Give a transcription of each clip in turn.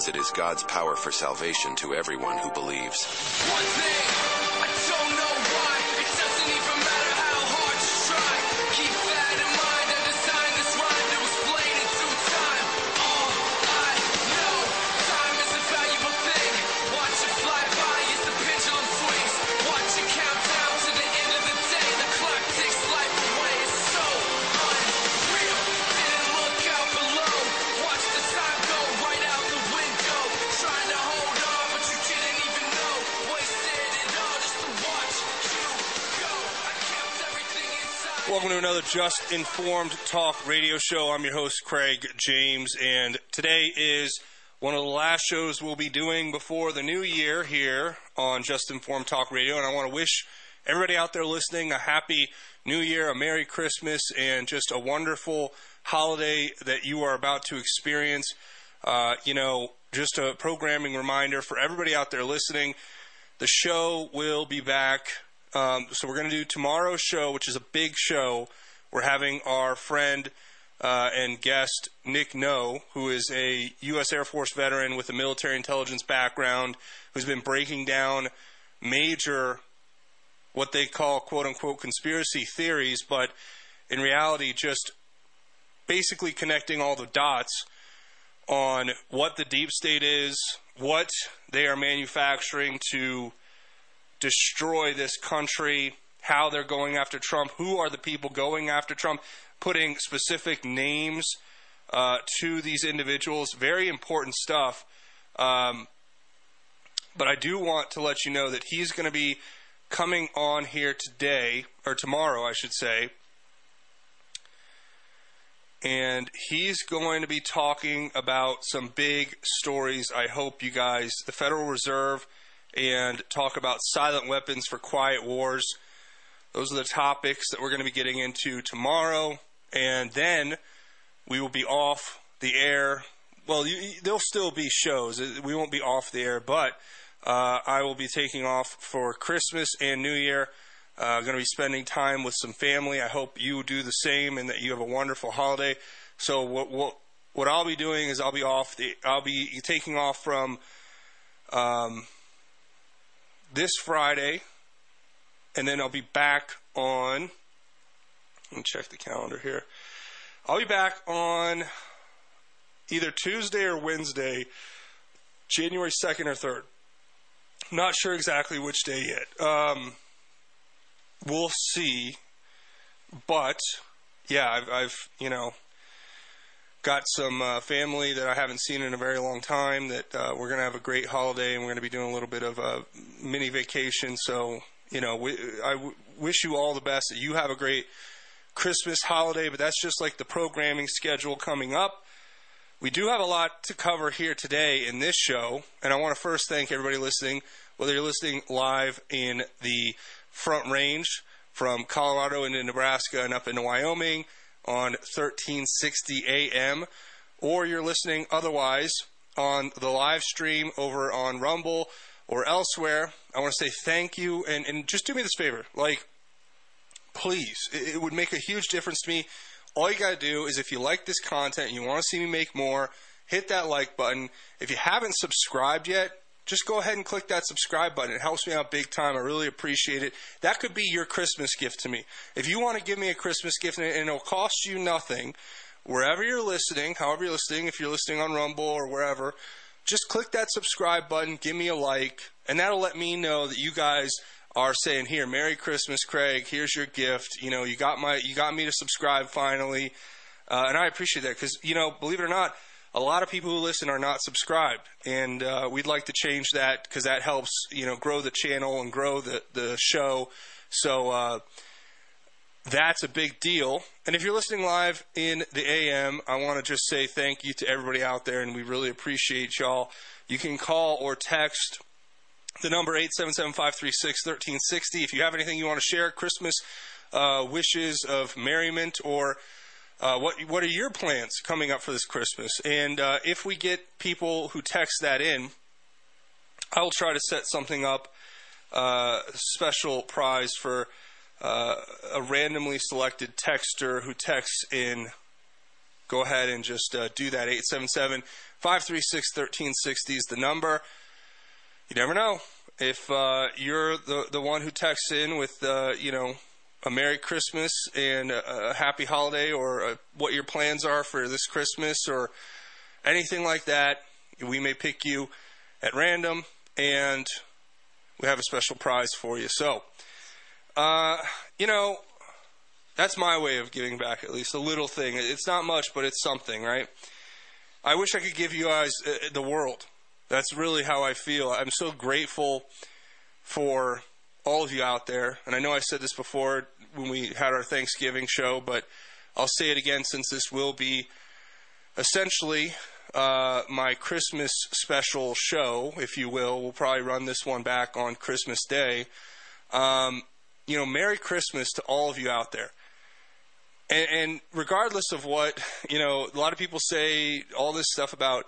as it is God's power for salvation to everyone who believes. Another Just Informed Talk radio show. I'm your host, Craig James, and today is one of the last shows we'll be doing before the new year here on Just Informed Talk Radio. And I want to wish everybody out there listening a happy new year, a Merry Christmas, and just a wonderful holiday that you are about to experience. Uh, you know, just a programming reminder for everybody out there listening. The show will be back. Um, so we're going to do tomorrow's show, which is a big show. We're having our friend uh, and guest Nick No, who is a U.S. Air Force veteran with a military intelligence background, who's been breaking down major, what they call quote unquote conspiracy theories, but in reality, just basically connecting all the dots on what the deep state is, what they are manufacturing to destroy this country, how they're going after Trump, who are the people going after Trump, putting specific names uh, to these individuals. Very important stuff. Um, but I do want to let you know that he's going to be coming on here today, or tomorrow, I should say. And he's going to be talking about some big stories. I hope you guys, the Federal Reserve, and talk about silent weapons for quiet wars. Those are the topics that we're going to be getting into tomorrow. And then we will be off the air. Well, you, there'll still be shows. We won't be off the air, but uh, I will be taking off for Christmas and New Year. Uh, going to be spending time with some family. I hope you do the same and that you have a wonderful holiday. So what what, what I'll be doing is I'll be off. The, I'll be taking off from um, this Friday, and then I'll be back on. Let me check the calendar here. I'll be back on either Tuesday or Wednesday, January 2nd or 3rd. Not sure exactly which day yet. Um, we'll see. But, yeah, I've, I've you know, got some uh, family that I haven't seen in a very long time that uh, we're going to have a great holiday and we're going to be doing a little bit of a mini vacation. So, you know, we, I w- wish you all the best. That you have a great Christmas holiday, but that's just like the programming schedule coming up. We do have a lot to cover here today in this show, and I want to first thank everybody listening, whether you're listening live in the Front Range from Colorado into Nebraska and up into Wyoming on 1360 AM, or you're listening otherwise on the live stream over on Rumble or elsewhere. I want to say thank you and, and just do me this favor. Like, please, it, it would make a huge difference to me. All you got to do is if you like this content and you want to see me make more, hit that like button. If you haven't subscribed yet, just go ahead and click that subscribe button. It helps me out big time. I really appreciate it. That could be your Christmas gift to me. If you want to give me a Christmas gift and it'll cost you nothing, wherever you're listening, however you're listening, if you're listening on Rumble or wherever, just click that subscribe button, give me a like, and that'll let me know that you guys are saying, "Here, Merry Christmas, Craig. Here's your gift. You know, you got my, you got me to subscribe finally." Uh, and I appreciate that because you know, believe it or not, a lot of people who listen are not subscribed, and uh, we'd like to change that because that helps you know grow the channel and grow the the show. So uh, that's a big deal. And if you're listening live in the AM, I want to just say thank you to everybody out there, and we really appreciate y'all. You can call or text the number 877-536-1360 if you have anything you want to share christmas uh, wishes of merriment or uh, what what are your plans coming up for this christmas and uh, if we get people who text that in i will try to set something up uh, special prize for a randomly selected texter who texts in go ahead and just uh, do that. 877 536 1360 is the number. You never know. If uh, you're the, the one who texts in with, uh, you know, a Merry Christmas and a, a Happy Holiday or uh, what your plans are for this Christmas or anything like that, we may pick you at random and we have a special prize for you. So, uh, you know, that's my way of giving back, at least a little thing. It's not much, but it's something, right? I wish I could give you guys uh, the world. That's really how I feel. I'm so grateful for all of you out there. And I know I said this before when we had our Thanksgiving show, but I'll say it again since this will be essentially uh, my Christmas special show, if you will. We'll probably run this one back on Christmas Day. Um, you know, Merry Christmas to all of you out there. And, and regardless of what, you know, a lot of people say all this stuff about,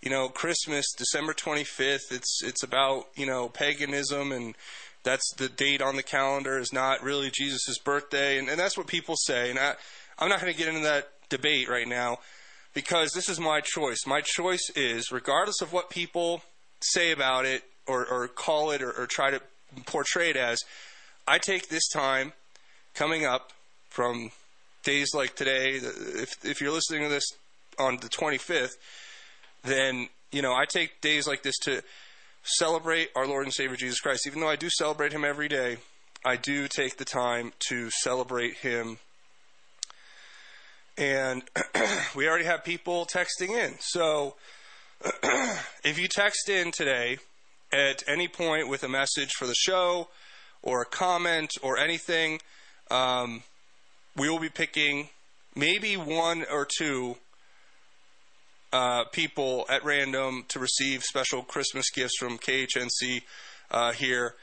you know, Christmas, December 25th, it's, it's about, you know, paganism and that's the date on the calendar is not really Jesus' birthday. And, and that's what people say. And I, I'm not going to get into that debate right now because this is my choice. My choice is, regardless of what people say about it or, or call it or, or try to portray it as, I take this time coming up from days like today. If, if you're listening to this on the 25th, then, you know, I take days like this to celebrate our Lord and Savior Jesus Christ. Even though I do celebrate Him every day, I do take the time to celebrate Him and we already have people texting in. So if you text in today at any point with a message for the show or a comment or anything, um, we will be picking maybe one or two uh, people at random to receive special Christmas gifts from KHNC uh, here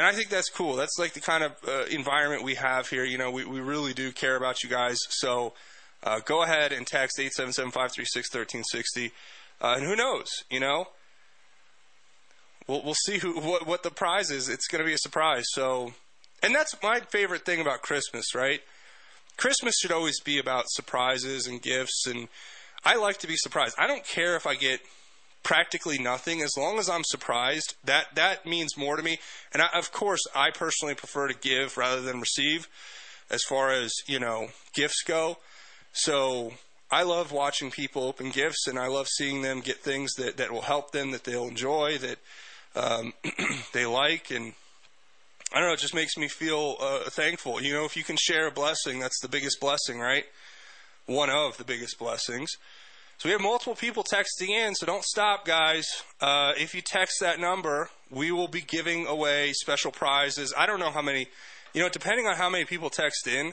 and I think that's cool. That's like the kind of uh, environment we have here. You know, we, we really do care about you guys. So uh, go ahead and text 877-536-1360. Uh, and who knows, you know? We'll, we'll see who what, what the prize is. It's going to be a surprise. So, and that's my favorite thing about Christmas, right? Christmas should always be about surprises and gifts. And I like to be surprised. I don't care if I get – practically nothing as long as I'm surprised. That that means more to me. And I, of course, I personally prefer to give rather than receive, as far as you know gifts go. So I love watching people open gifts, and I love seeing them get things that that will help them, that they'll enjoy, that um, they like, and I don't know. It just makes me feel uh, thankful. You know, if you can share a blessing, that's the biggest blessing, right? One of the biggest blessings. So we have multiple people texting in, so don't stop, guys. Uh, if you text that number, we will be giving away special prizes. I don't know how many, you know, depending on how many people text in,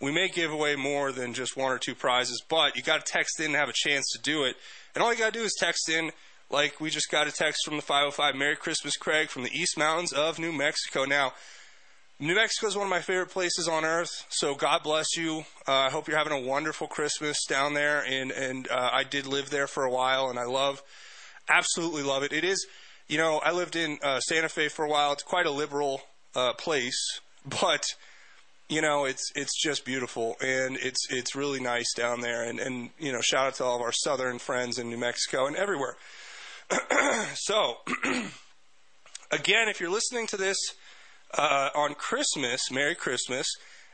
we may give away more than just one or two prizes, but you got to text in to have a chance to do it. And all you got to do is text in, like we just got a text from the 505 Merry Christmas, Craig, from the East Mountains of New Mexico. Now, New Mexico is one of my favorite places on earth. So God bless you. Uh, I hope you're having a wonderful Christmas down there. And and uh, I did live there for a while, and I love, absolutely love it. It is, you know, I lived in uh, Santa Fe for a while. It's quite a liberal uh, place, but you know, it's it's just beautiful, and it's it's really nice down there. And and you know, shout out to all of our southern friends in New Mexico and everywhere. so, again, if you're listening to this uh, on Christmas, Merry Christmas,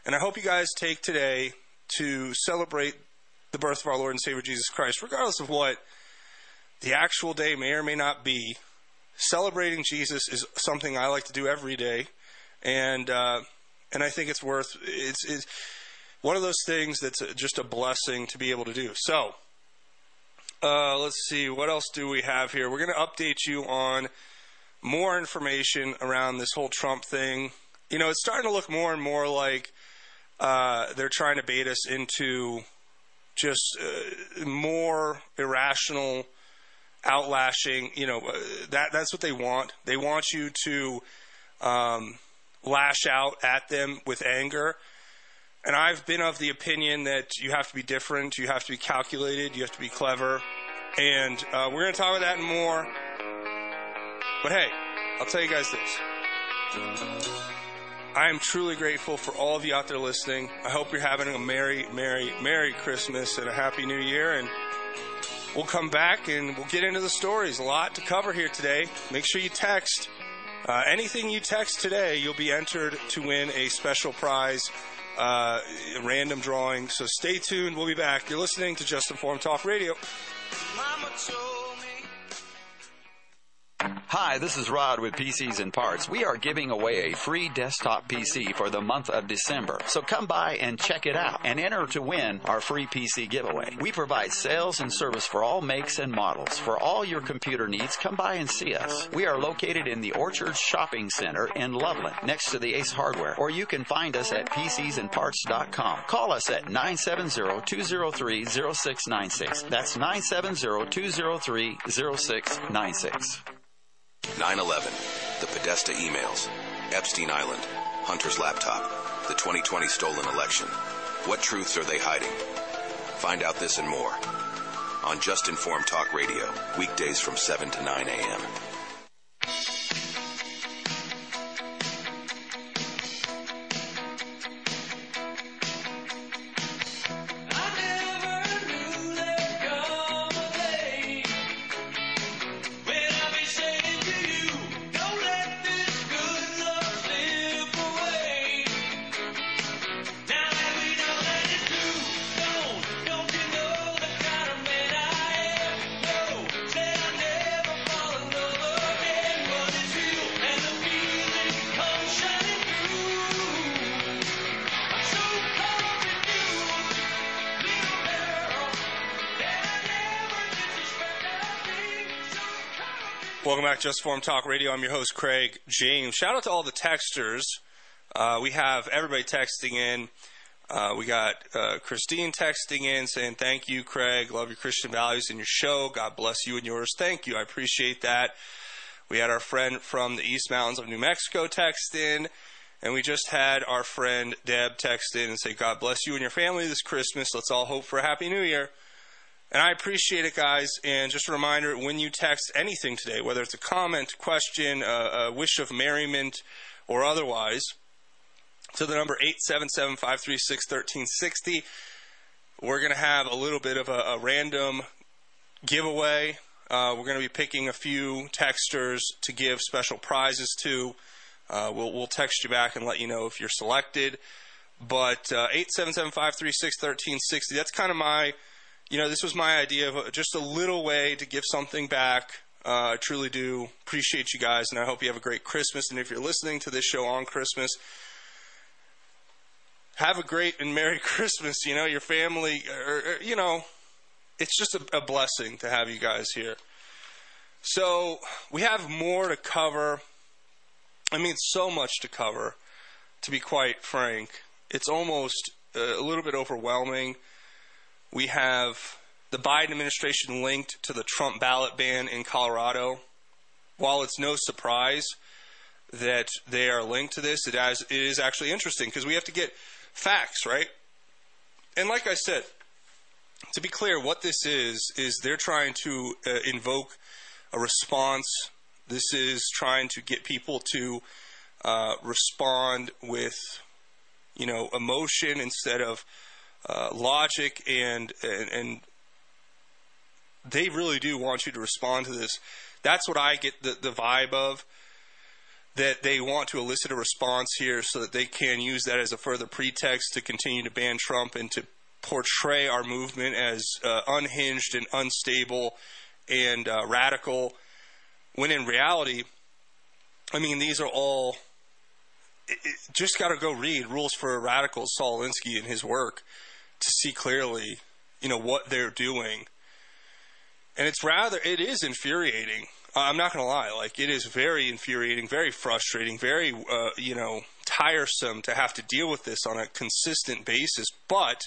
and I hope you guys take today to celebrate the birth of our Lord and Savior Jesus Christ, regardless of what the actual day may or may not be. Celebrating Jesus is something I like to do every day, and uh, and I think it's worth it's, it's one of those things that's just a blessing to be able to do. So, uh, let's see what else do we have here. We're going to update you on more information around this whole Trump thing. You know, it's starting to look more and more like uh, they're trying to bait us into just uh, more irrational outlashing. You know, uh, that that's what they want. They want you to um, lash out at them with anger. And I've been of the opinion that you have to be different, you have to be calculated, you have to be clever. And uh, we're going to talk about that and more but hey, I'll tell you guys this. I am truly grateful for all of you out there listening. I hope you're having a merry, merry, merry Christmas and a happy new year. And we'll come back and we'll get into the stories. A lot to cover here today. Make sure you text. Uh, anything you text today, you'll be entered to win a special prize, uh, random drawing. So stay tuned. We'll be back. You're listening to Just Informed Talk Radio. Hi, this is Rod with PCs and Parts. We are giving away a free desktop PC for the month of December. So come by and check it out and enter to win our free PC giveaway. We provide sales and service for all makes and models. For all your computer needs, come by and see us. We are located in the Orchard Shopping Center in Loveland, next to the Ace Hardware, or you can find us at PCsandParts.com. Call us at 970-203-0696. That's 970-203-0696. 9 11, the Podesta emails, Epstein Island, Hunter's laptop, the 2020 stolen election. What truths are they hiding? Find out this and more on Just Informed Talk Radio, weekdays from 7 to 9 a.m. Just Informed Talk Radio. I'm your host, Craig James. Shout out to all the texters. Uh, we have everybody texting in. Uh, we got uh, Christine texting in saying, Thank you, Craig. Love your Christian values and your show. God bless you and yours. Thank you. I appreciate that. We had our friend from the East Mountains of New Mexico text in. And we just had our friend Deb text in and say, God bless you and your family this Christmas. Let's all hope for a Happy New Year. And I appreciate it, guys. And just a reminder when you text anything today, whether it's a comment, question, a, wish of merriment, or otherwise, to the number 877 536 1360, we're going to have a little bit of a, a random giveaway. Uh, we're going to be picking a few texters to give special prizes to. Uh, we'll, we'll text you back and let you know if you're selected. But uh, 877 536 1360, that's kind of my you know, this was my idea of just a little way to give something back. Uh, I truly do appreciate you guys, and I hope you have a great Christmas. And if you're listening to this show on Christmas, have a great and Merry Christmas. You know, your family, or, or you know, it's just a, a blessing to have you guys here. So we have more to cover. I mean, so much to cover, to be quite frank. It's almost uh, a little bit overwhelming. We have the Biden administration linked to the Trump ballot ban in Colorado. While it's no surprise that they are linked to this, it, has, it is actually interesting because we have to get facts, right? And like I said, to be clear, what this is, is they're trying to uh, invoke a response. This is trying to get people to uh, respond with, you know, emotion instead of uh, logic and, and and they really do want you to respond to this. That's what I get the, the vibe of that they want to elicit a response here so that they can use that as a further pretext to continue to ban Trump and to portray our movement as uh, unhinged and unstable and uh, radical when in reality I mean these are all it, it, just got to go read rules for radicals Saul Alinsky and his work to see clearly, you know, what they're doing. And it's rather, it is infuriating. I'm not going to lie. Like, it is very infuriating, very frustrating, very, uh, you know, tiresome to have to deal with this on a consistent basis. But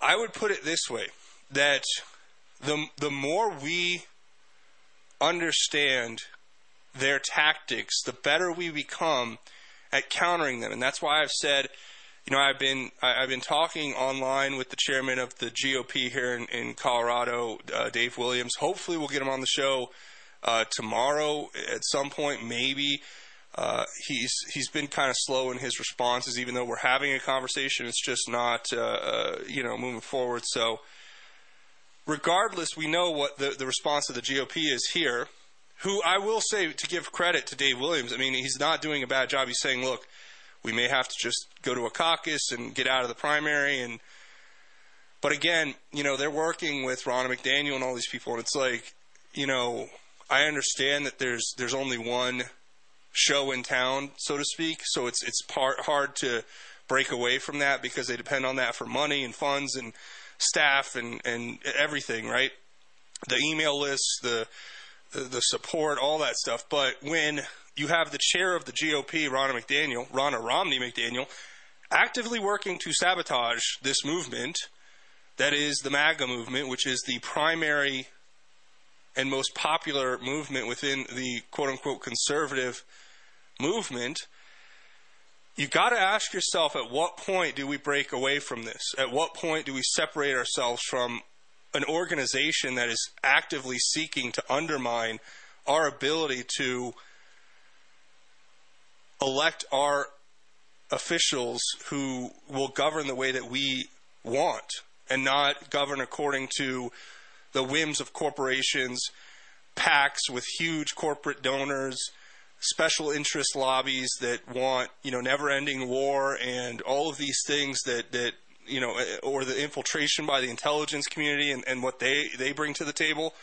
I would put it this way that the, the more we understand their tactics, the better we become at countering them. And that's why I've said you know, I've been I, have been talking online with the chairman of the GOP here in, in Colorado, uh, Dave Williams. Hopefully, we'll get him on the show uh, tomorrow at some point, maybe. uh, he's he's been kind of slow in his responses, even though we're having a conversation. It's just not uh, uh, you know moving forward. So regardless, we know what the the response of the GOP is here. Who I will say to give credit to Dave Williams. I mean, he's not doing a bad job. He's saying, look, we may have to just go to a caucus and get out of the primary and. But again, you know, they're working with Ronna McDaniel and all these people, and it's like, you know, I understand that there's there's only one show in town, so to speak. So it's it's part hard to break away from that because they depend on that for money and funds and staff and and everything, right? The email lists, the the, the support, all that stuff. But when you have the chair of the GOP, Ronna McDaniel, Ronna Romney McDaniel, actively working to sabotage this movement that is the MAGA movement, which is the primary and most popular movement within the quote unquote conservative movement, You've got to ask yourself at what point do we break away from this? At what point do we separate ourselves from an organization that is actively seeking to undermine our ability to elect our officials who will govern the way that we want and not govern according to the whims of corporations, PACs with huge corporate donors, special interest lobbies that want, you know, never-ending war and all of these things that that you know, eh, or the infiltration by the intelligence community and, and what they they bring to the table.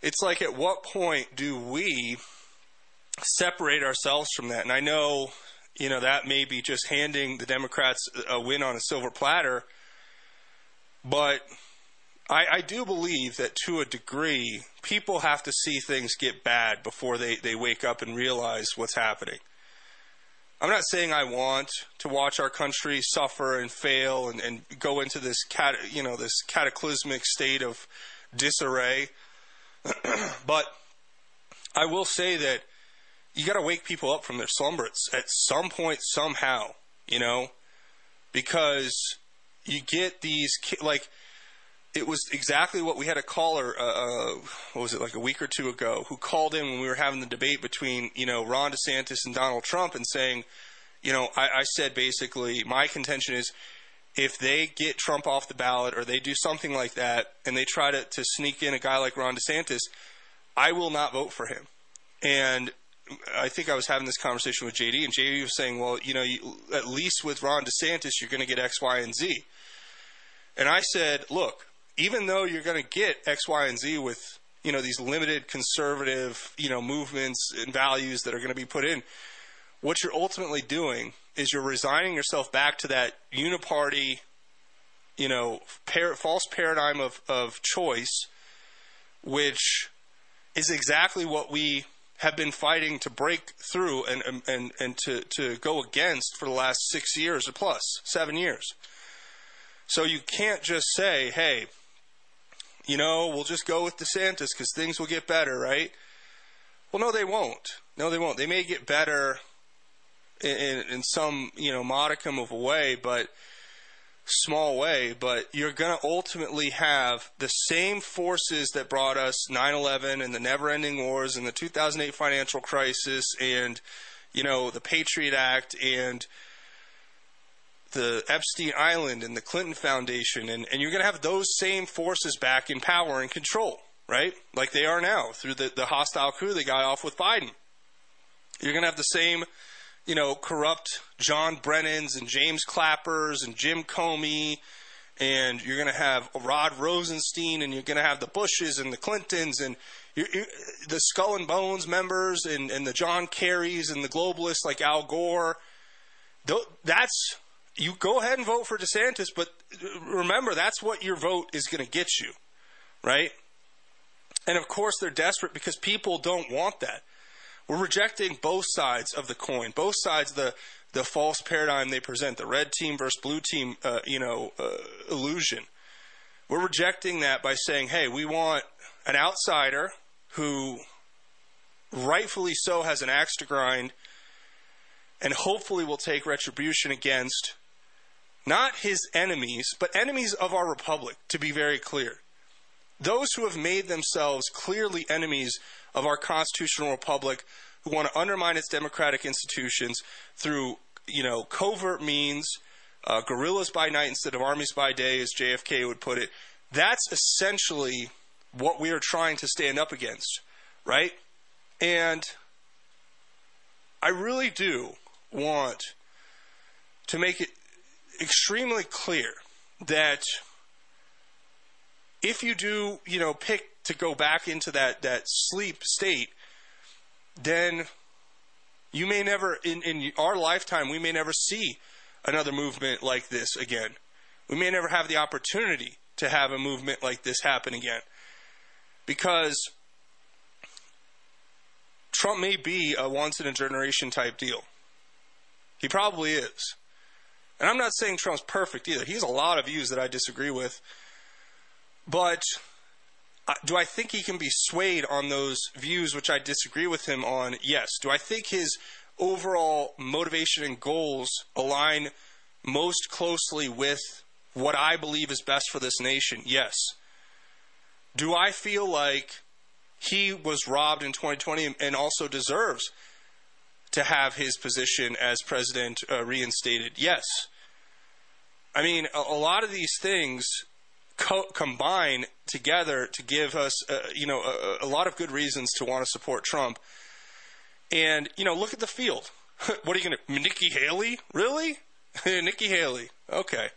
It's like, at what point do we separate ourselves from that? And I know, you know, that may be just handing the Democrats a win on a silver platter, but I, I, do believe that to a degree, people have to see things get bad before they, they wake up and realize what's happening. I'm not saying I want to watch our country suffer and fail and, and go into this cat, you know this cataclysmic state of disarray, but I will say that you got to wake people up from their slumbers at some point somehow, you know, because you get these like it was exactly what we had a caller, uh, uh, what was it, like a week or two ago, who called in when we were having the debate between, you know, Ron DeSantis and Donald Trump and saying, you know, I, I said basically, my contention is if they get Trump off the ballot or they do something like that and they try to, to sneak in a guy like Ron DeSantis, I will not vote for him. And I think I was having this conversation with JD, and JD was saying, well, you know, you, at least with Ron DeSantis, you're going to get X, Y, and Z. And I said, look, even though you're going to get X, Y, and Z with you know these limited conservative you know movements and values that are going to be put in, what you're ultimately doing is you're resigning yourself back to that uniparty, you know, par- false paradigm of, of choice, which is exactly what we have been fighting to break through and and and to to go against for the last six years or plus seven years. So you can't just say, "Hey, you know, we'll just go with DeSantis because things will get better, right? Well, no, they won't. No, they won't. They may get better in, in some, you know, modicum of a way, but small way, but you're going to ultimately have the same forces that brought us 9/11 and the never-ending wars and the 2008 financial crisis and you know the Patriot Act and the Epstein Island and the Clinton Foundation, and, and you're going to have those same forces back in power and control, right? Like they are now through the, the hostile coup they got off with Biden. You're going to have the same, you know, corrupt John Brennans and James Clappers and Jim Comey, and you're going to have Rod Rosenstein, and you're going to have the Bushes and the Clintons, and you're, you're, the Skull and Bones members, and, and the John Kerrys and the globalists like Al Gore. That's you go ahead and vote for DeSantis, but uh, remember that's what your vote is going to get you, right? And of course, they're desperate because people don't want that. We're rejecting both sides of the coin, both sides of the the false paradigm they present, the red team versus blue team, uh, you know, uh, illusion. We're rejecting that by saying, hey, we want an outsider who rightfully so has an axe to grind and hopefully will take retribution against not his enemies, but enemies of our republic, to be very clear. Those who have made themselves clearly enemies of our constitutional republic, who want to undermine its democratic institutions through, you know, covert means, uh, guerrillas by night instead of armies by day, as JFK would put it. That's essentially what we are trying to stand up against, right? And I really do want to make it extremely clear that if you do, you know, pick to go back into that, that sleep state, then you may never, in, in our lifetime, we may never see another movement like this again. We may never have the opportunity to have a movement like this happen again. Because Trump may be a once in a generation type deal. He probably is. And I'm not saying Trump's perfect either. He has a lot of views that I disagree with. But do I think he can be swayed on those views which I disagree with him on? Yes. Do I think his overall motivation and goals align most closely with what I believe is best for this nation? Yes. Do I feel like he was robbed in 2020 and also deserves to have his position as president uh, reinstated? Yes. I mean, a, a lot of these things co- combine together to give us, uh, you know, a, a, lot of good reasons to want to support Trump. And you know, look at the field. what are you going to? Nikki Haley, really? Nikki Haley, okay.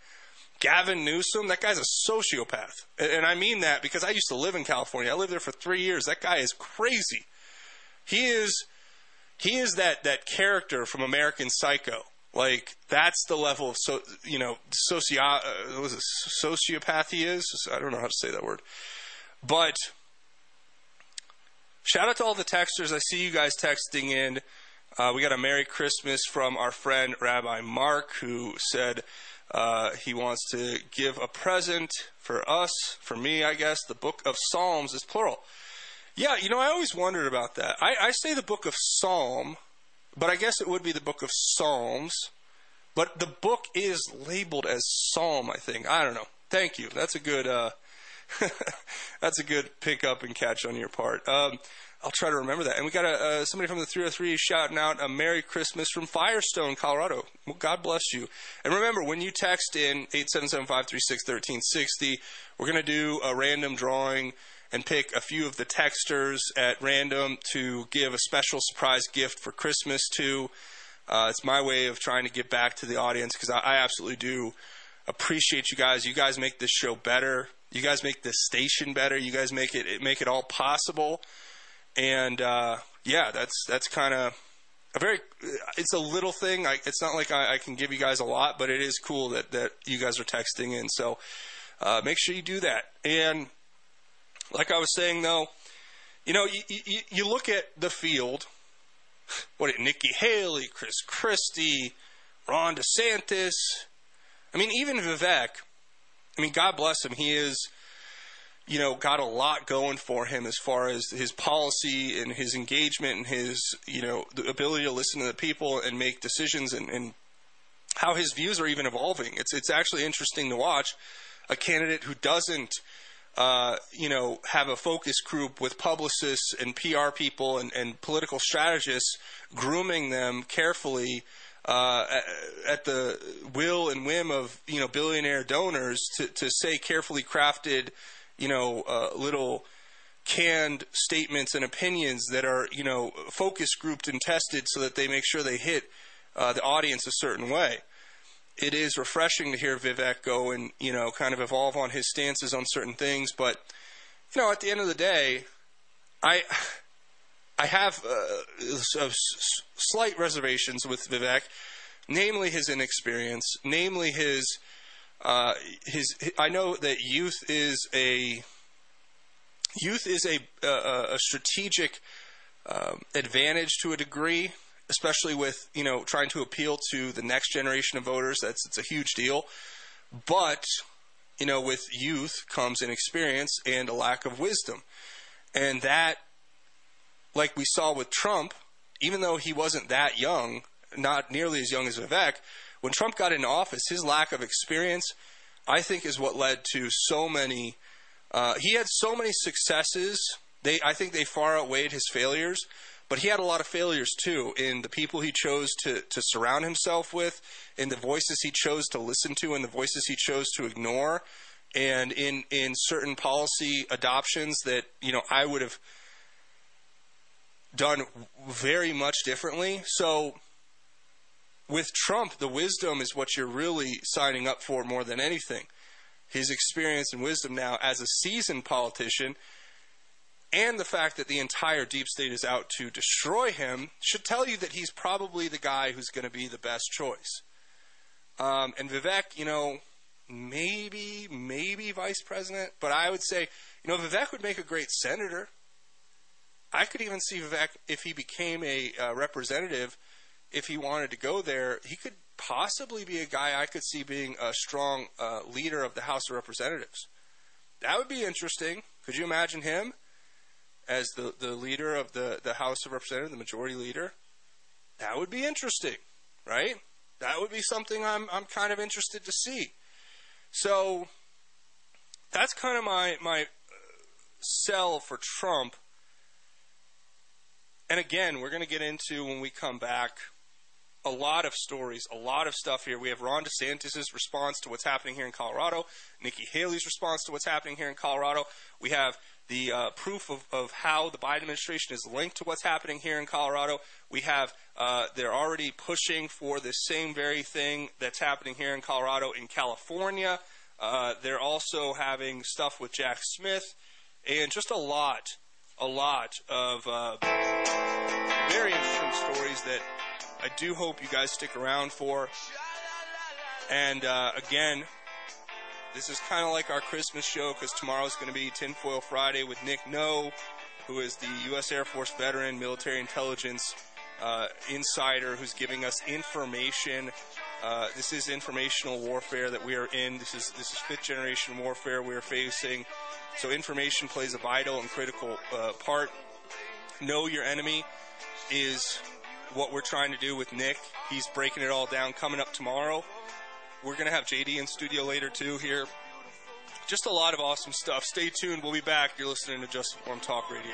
Gavin Newsom, that guy's a sociopath, and, I mean that because I used to live in California. I lived there for three years. That guy is crazy. He is, he is that that character from American Psycho like that's the level of so you know socio uh, was it sociopath he is. I don't know how to say that word, but shout out to all the texters. I see you guys texting in. Uh, we got a Merry Christmas from our friend Rabbi Mark, who said uh, he wants to give a present for us, for me, I guess. The Book of Psalms is plural. Yeah, you know, I always wondered about that. I, I say the Book of Psalm but I guess it would be the book of Psalms. But the book is labeled as Psalm, I think. I don't know. Thank you. That's a good uh, that's a good pick up and catch on your part. Um, I'll try to remember that. And we got a, uh, somebody from the 303 shouting out a Merry Christmas from Firestone, Colorado. Well, God bless you. And remember, when you text in 877-536-1360, we're going to do a random drawing and pick a few of the texters at random to give a special surprise gift for Christmas to. Uh, it's my way of trying to give back to the audience because I, I, absolutely do appreciate you guys. You guys make this show better. You guys make this station better. You guys make it, it make it all possible. And uh, yeah, that's that's kind of a very. It's a little thing. I, it's not like I, I, can give you guys a lot, but it is cool that that you guys are texting in. So uh, make sure you do that. And like I was saying, though, you know, you, you, you look at the field. What Nikki Haley, Chris Christie, Ron DeSantis. I mean, even Vivek. I mean, God bless him. He is, you know, got a lot going for him as far as his policy and his engagement and his, you know, the ability to listen to the people and make decisions and, and how his views are even evolving. It's it's actually interesting to watch a candidate who doesn't uh, you know, have a focus group with publicists and PR people and, and political strategists grooming them carefully uh, at, the will and whim of you know billionaire donors to, to say carefully crafted, you know, uh, little canned statements and opinions that are you know focus grouped and tested so that they make sure they hit uh, the audience a certain way it is refreshing to hear Vivek go and you know kind of evolve on his stances on certain things. But you know, at the end of the day, I I have uh, slight reservations with Vivek, namely his inexperience, namely his uh, his. I know that youth is a youth is a a, a strategic um, advantage to a degree especially with you know trying to appeal to the next generation of voters. That's it's a huge deal, but you know with youth comes inexperience and a lack of wisdom, and that, like we saw with Trump, even though he wasn't that young, not nearly as young as Vivek, when Trump got into office, his lack of experience, I think, is what led to so many. Uh, he had so many successes. They, I think, they far outweighed his failures but he had a lot of failures too in the people he chose to, to surround himself with, in the voices he chose to listen to, and the voices he chose to ignore, and in in certain policy adoptions that you know I would have done very much differently. So with Trump, the wisdom is what you're really signing up for more than anything. His experience and wisdom now as a seasoned politician and the fact that the entire deep state is out to destroy him should tell you that he's probably the guy who's going to be the best choice. Um, and Vivek, you know, maybe, maybe vice president, but I would say, you know, Vivek would make a great senator. I could even see Vivek if he became a uh, representative, if he wanted to go there, he could possibly be a guy I could see being a strong uh, leader of the House of Representatives. That would be interesting. Could you imagine him? As the, the leader of the, the House of Representatives, the majority leader, that would be interesting, right? That would be something I'm, I'm kind of interested to see. So that's kind of my, my uh, sell for Trump. And again, we're going to get into when we come back a lot of stories, a lot of stuff here. We have Ron DeSantis' response to what's happening here in Colorado, Nikki Haley's response to what's happening here in Colorado. We have the uh, proof of, of how the Biden administration is linked to what's happening here in Colorado. We have uh, they're already pushing for the same very thing that's happening here in Colorado in California. Uh, they're also having stuff with Jack Smith, and just a lot, a lot of uh, very interesting stories that I do hope you guys stick around for. And uh, again, this is kind of like our Christmas show because tomorrow's going to be Tinfoil Friday with Nick No, who is the U.S. Air Force veteran, military intelligence uh, insider, who's giving us information. Uh, this is informational warfare that we are in. This is this is fifth generation warfare we are facing. So information plays a vital and critical uh, part. Know your enemy is what we're trying to do with Nick. He's breaking it all down coming up tomorrow. We're going to have JD in studio later too here. Just a lot of awesome stuff. Stay tuned. We'll be back. You're listening to Just Informed Talk Radio.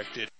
affected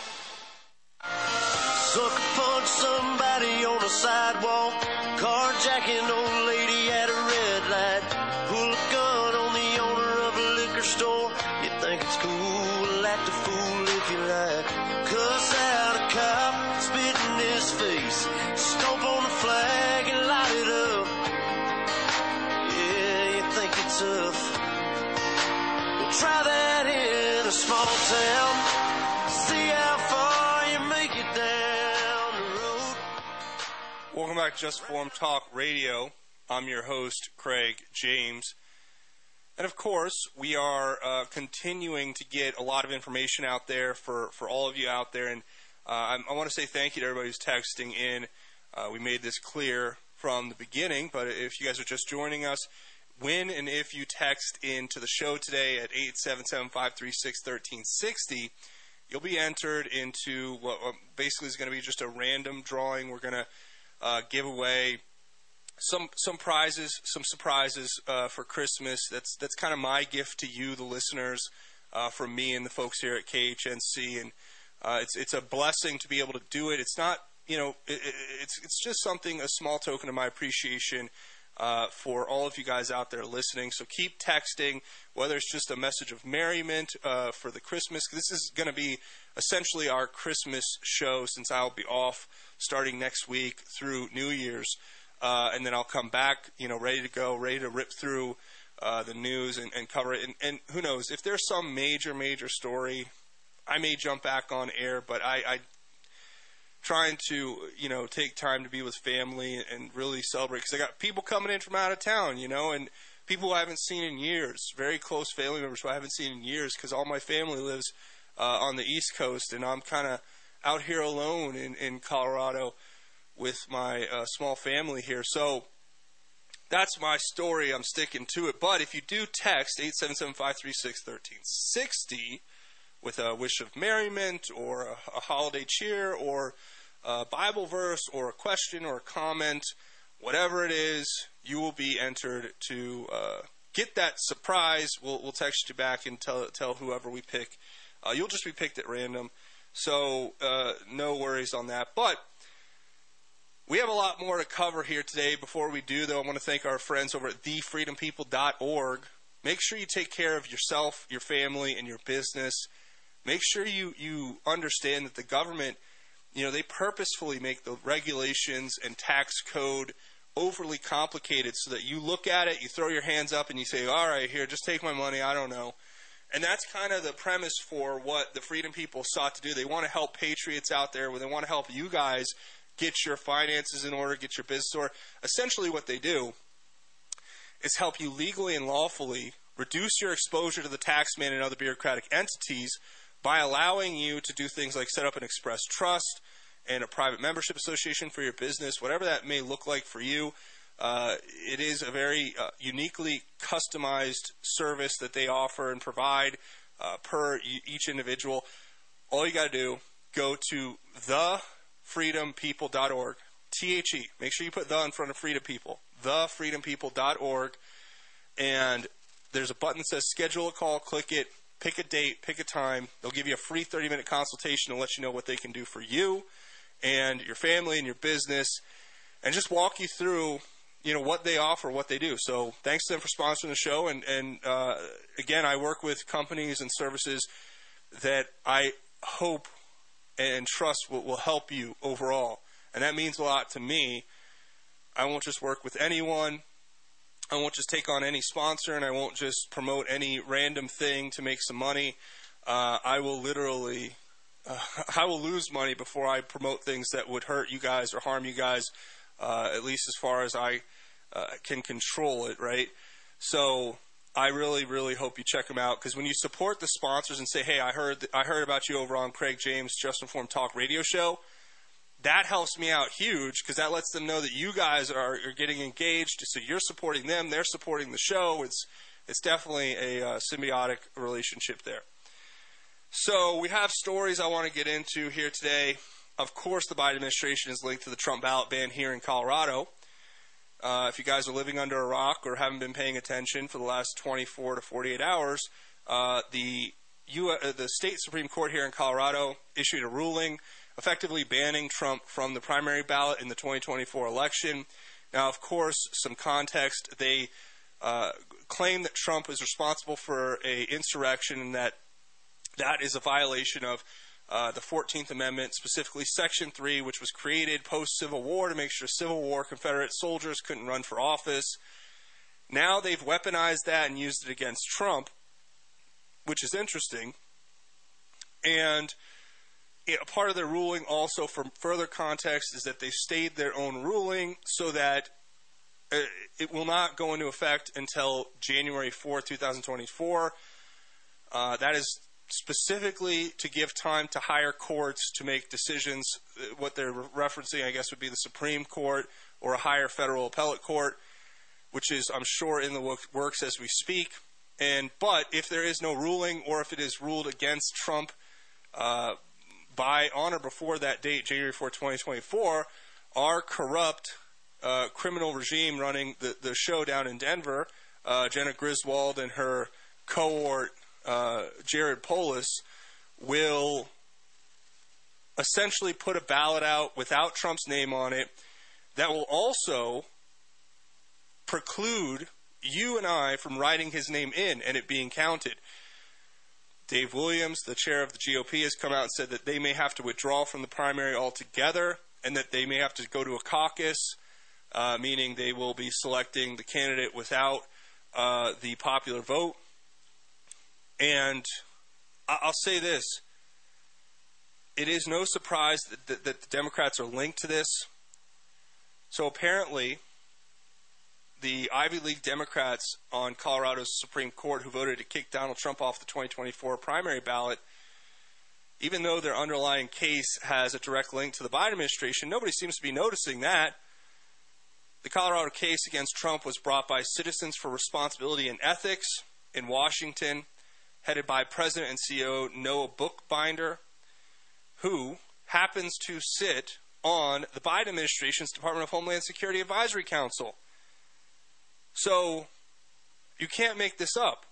Sucker punch somebody on the sidewalk. Carjacking back to Just Informed Talk Radio. I'm your host, Craig James. And of course, we are uh, continuing to get a lot of information out there for, for all of you out there. And uh, I, want to say thank you to everybody who's texting in. Uh, we made this clear from the beginning, but if you guys are just joining us, when and if you text into the show today at 877 536 1360, you'll be entered into what basically is going to be just a random drawing. We're going to uh, give away some some prizes, some surprises uh, for Christmas. That's that's kind of my gift to you, the listeners, uh, from me and the folks here at KHNC, and uh, it's it's a blessing to be able to do it. It's not you know it, it, it's it's just something a small token of my appreciation. Uh, for all of you guys out there listening. So keep texting, whether it's just a message of merriment uh, for the Christmas. This is going to be essentially our Christmas show since I'll be off starting next week through New Year's. Uh, and then I'll come back, you know, ready to go, ready to rip through uh, the news and, and cover it. And, and, who knows, if there's some major, major story, I may jump back on air, but I, I trying to, you know, take time to be with family and really celebrate because I got people coming in from out of town, you know, and people I haven't seen in years, very close family members who I haven't seen in years because all my family lives uh, on the East Coast and I'm kind of out here alone in, in Colorado with my uh, small family here. So that's my story. I'm sticking to it. But if you do text 877-536-1360 with a wish of merriment or a, a holiday cheer or a Bible verse or a question or a comment, whatever it is, you will be entered to uh, get that surprise. We'll, we'll text you back and tell, tell whoever we pick. Uh, you'll just be picked at random. So uh, no worries on that. But we have a lot more to cover here today. Before we do, though, I want to thank our friends over at thefreedompeople.org. Make sure you take care of yourself, your family, and your business. Make sure you, you understand that the government, you know, they purposefully make the regulations and tax code overly complicated so that you look at it, you throw your hands up, and you say, all right, here, just take my money. I don't know. And that's kind of the premise for what the Freedom People sought to do. They want to help patriots out there. They want to help you guys get your finances in order, get your business order. Essentially, what they do is help you legally and lawfully reduce your exposure to the taxman and other bureaucratic entities by allowing you to do things like set up an express trust and a private membership association for your business, whatever that may look like for you. Uh, it is a very uh, uniquely customized service that they offer and provide uh, per each individual. All you got to do, go to thefreedompeople.org, T-H-E. Make sure you put the in front of Freedom People, thefreedompeople.org, and there's a button that says schedule a call. Click it, pick a date, pick a time. They'll give you a free 30-minute consultation to let you know what they can do for you and your family and your business, and just walk you through you know what they offer, what they do. So thanks to them for sponsoring the show. And and uh, again, I work with companies and services that I hope and trust will, will help you overall, and that means a lot to me. I won't just work with anyone. I won't just take on any sponsor, and I won't just promote any random thing to make some money. Uh, I will literally, uh, I will lose money before I promote things that would hurt you guys or harm you guys at least as far as I uh, can control it, right? So I really, really hope you check them out because when you support the sponsors and say, "Hey, I heard, I heard about you over on Craig James Just Informed Talk Radio Show," that helps me out huge because that lets them know that you guys are, are, getting engaged. So you're supporting them, they're supporting the show. It's it's definitely a uh, symbiotic relationship there. So we have stories I want to get into here today. Of course, the Biden administration is linked to the Trump ballot ban here in Colorado. Uh, if you guys are living under a rock or haven't been paying attention for the last 24 to 48 hours, uh, the U- uh, the state Supreme Court here in Colorado issued a ruling effectively banning Trump from the primary ballot in the 2024 election. Now, of course, some context. They uh, claim that Trump is responsible for a insurrection and that that is a violation of the 14th Amendment, specifically Section 3, which was created post Civil War to make sure Civil War Confederate soldiers couldn't run for office. Now they've weaponized that and used it against Trump, which is interesting. And a part of their ruling, also for further context, is that they stayed their own ruling so that uh, it will not go into effect until January 4th, 2024. Uh, that is specifically to give time to higher courts to make decisions. What they're referencing, I guess, would be the Supreme Court or a higher federal appellate court, which is, I'm sure, in the works as we speak. And but if there is no ruling, or if it is ruled against Trump uh, by on or before that date, January 4, 2024, our corrupt uh, criminal regime running the, show down in Denver, uh, Jena Griswold and her cohort, uh, Jared Polis, will essentially put a ballot out without Trump's name on it that will also preclude you and I from writing his name in and it being counted. Dave Williams, the chair of the GOP, has come out and said that they may have to withdraw from the primary altogether and that they may have to go to a caucus, uh, meaning they will be selecting the candidate without uh, the popular vote. And I'll say this it is no surprise that, that, that the Democrats are linked to this. So apparently, the Ivy League Democrats on Colorado's Supreme Court who voted to kick Donald Trump off the 2024 primary ballot, even though their underlying case has a direct link to the Biden administration, nobody seems to be noticing that. The Colorado case against Trump was brought by Citizens for Responsibility and Ethics in Washington, headed by President and CEO Noah Bookbinder, who happens to sit on the Biden administration's Department of Homeland Security Advisory Council. So you can't make this up.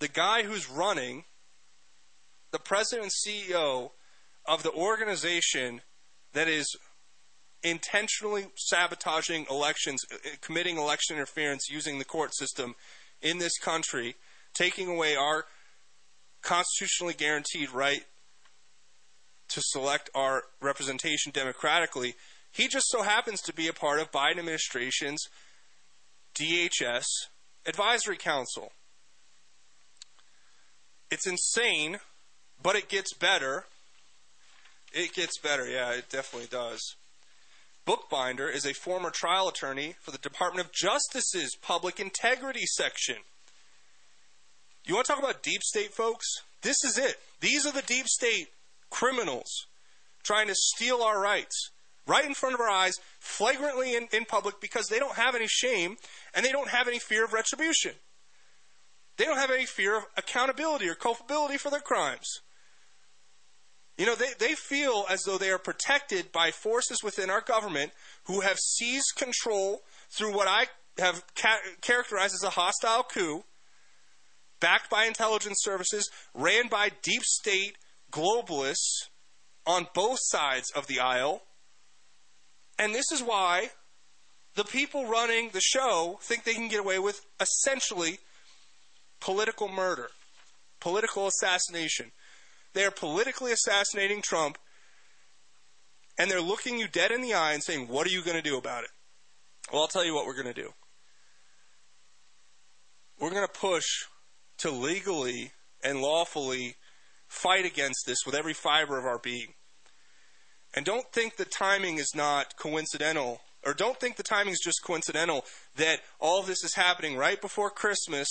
The guy who's running, the president and CEO of the organization that is intentionally sabotaging elections, committing election interference using the court system in this country, taking away our constitutionally guaranteed right to select our representation democratically. He just so happens to be a part of Biden administration's DHS Advisory Council. It's insane, but it gets better. It gets better, yeah, it definitely does. Bookbinder is a former trial attorney for the Department of Justice's Public Integrity Section. You want to talk about deep state, folks? This is it. These are the deep state criminals trying to steal our rights right in front of our eyes, flagrantly in, in public, because they don't have any shame and they don't have any fear of retribution. They don't have any fear of accountability or culpability for their crimes. You know, they, they feel as though they are protected by forces within our government who have seized control through what I have ca- characterized as a hostile coup, backed by intelligence services, ran by deep state globalists on both sides of the aisle, and this is why the people running the show think they can get away with essentially political murder, political assassination. They are politically assassinating Trump, and they're looking you dead in the eye and saying, What are you going to do about it? Well, I'll tell you what we're going to do. We're going to push to legally and lawfully fight against this with every fiber of our being. And don't think the timing is not coincidental, or don't think the timing is just coincidental that all this is happening right before Christmas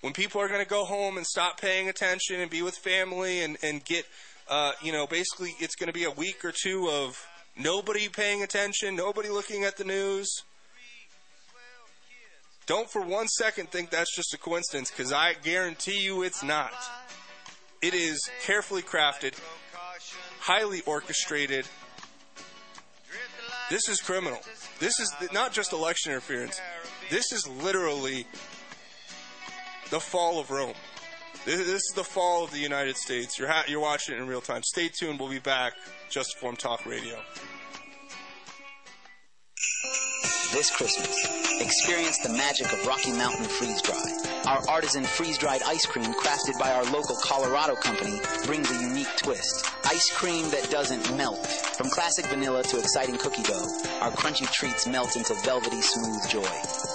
when people are going to go home and stop paying attention and be with family and, and get, uh, you know, basically it's going to be a week or two of nobody paying attention, nobody looking at the news. Don't for one second think that's just a coincidence because I guarantee you it's not. It is carefully crafted, highly orchestrated. This is criminal. This is not just election interference. This is literally the fall of Rome. This, is the fall of the United States. You're, ha- you're watching it in real time. Stay tuned. We'll be back. Just Informed Talk Radio. This Christmas Experience the magic of Rocky Mountain Freeze Dry. Our artisan freeze dried ice cream, crafted by our local Colorado company, brings a unique twist. Ice cream that doesn't melt. From classic vanilla to exciting cookie dough, our crunchy treats melt into velvety smooth joy.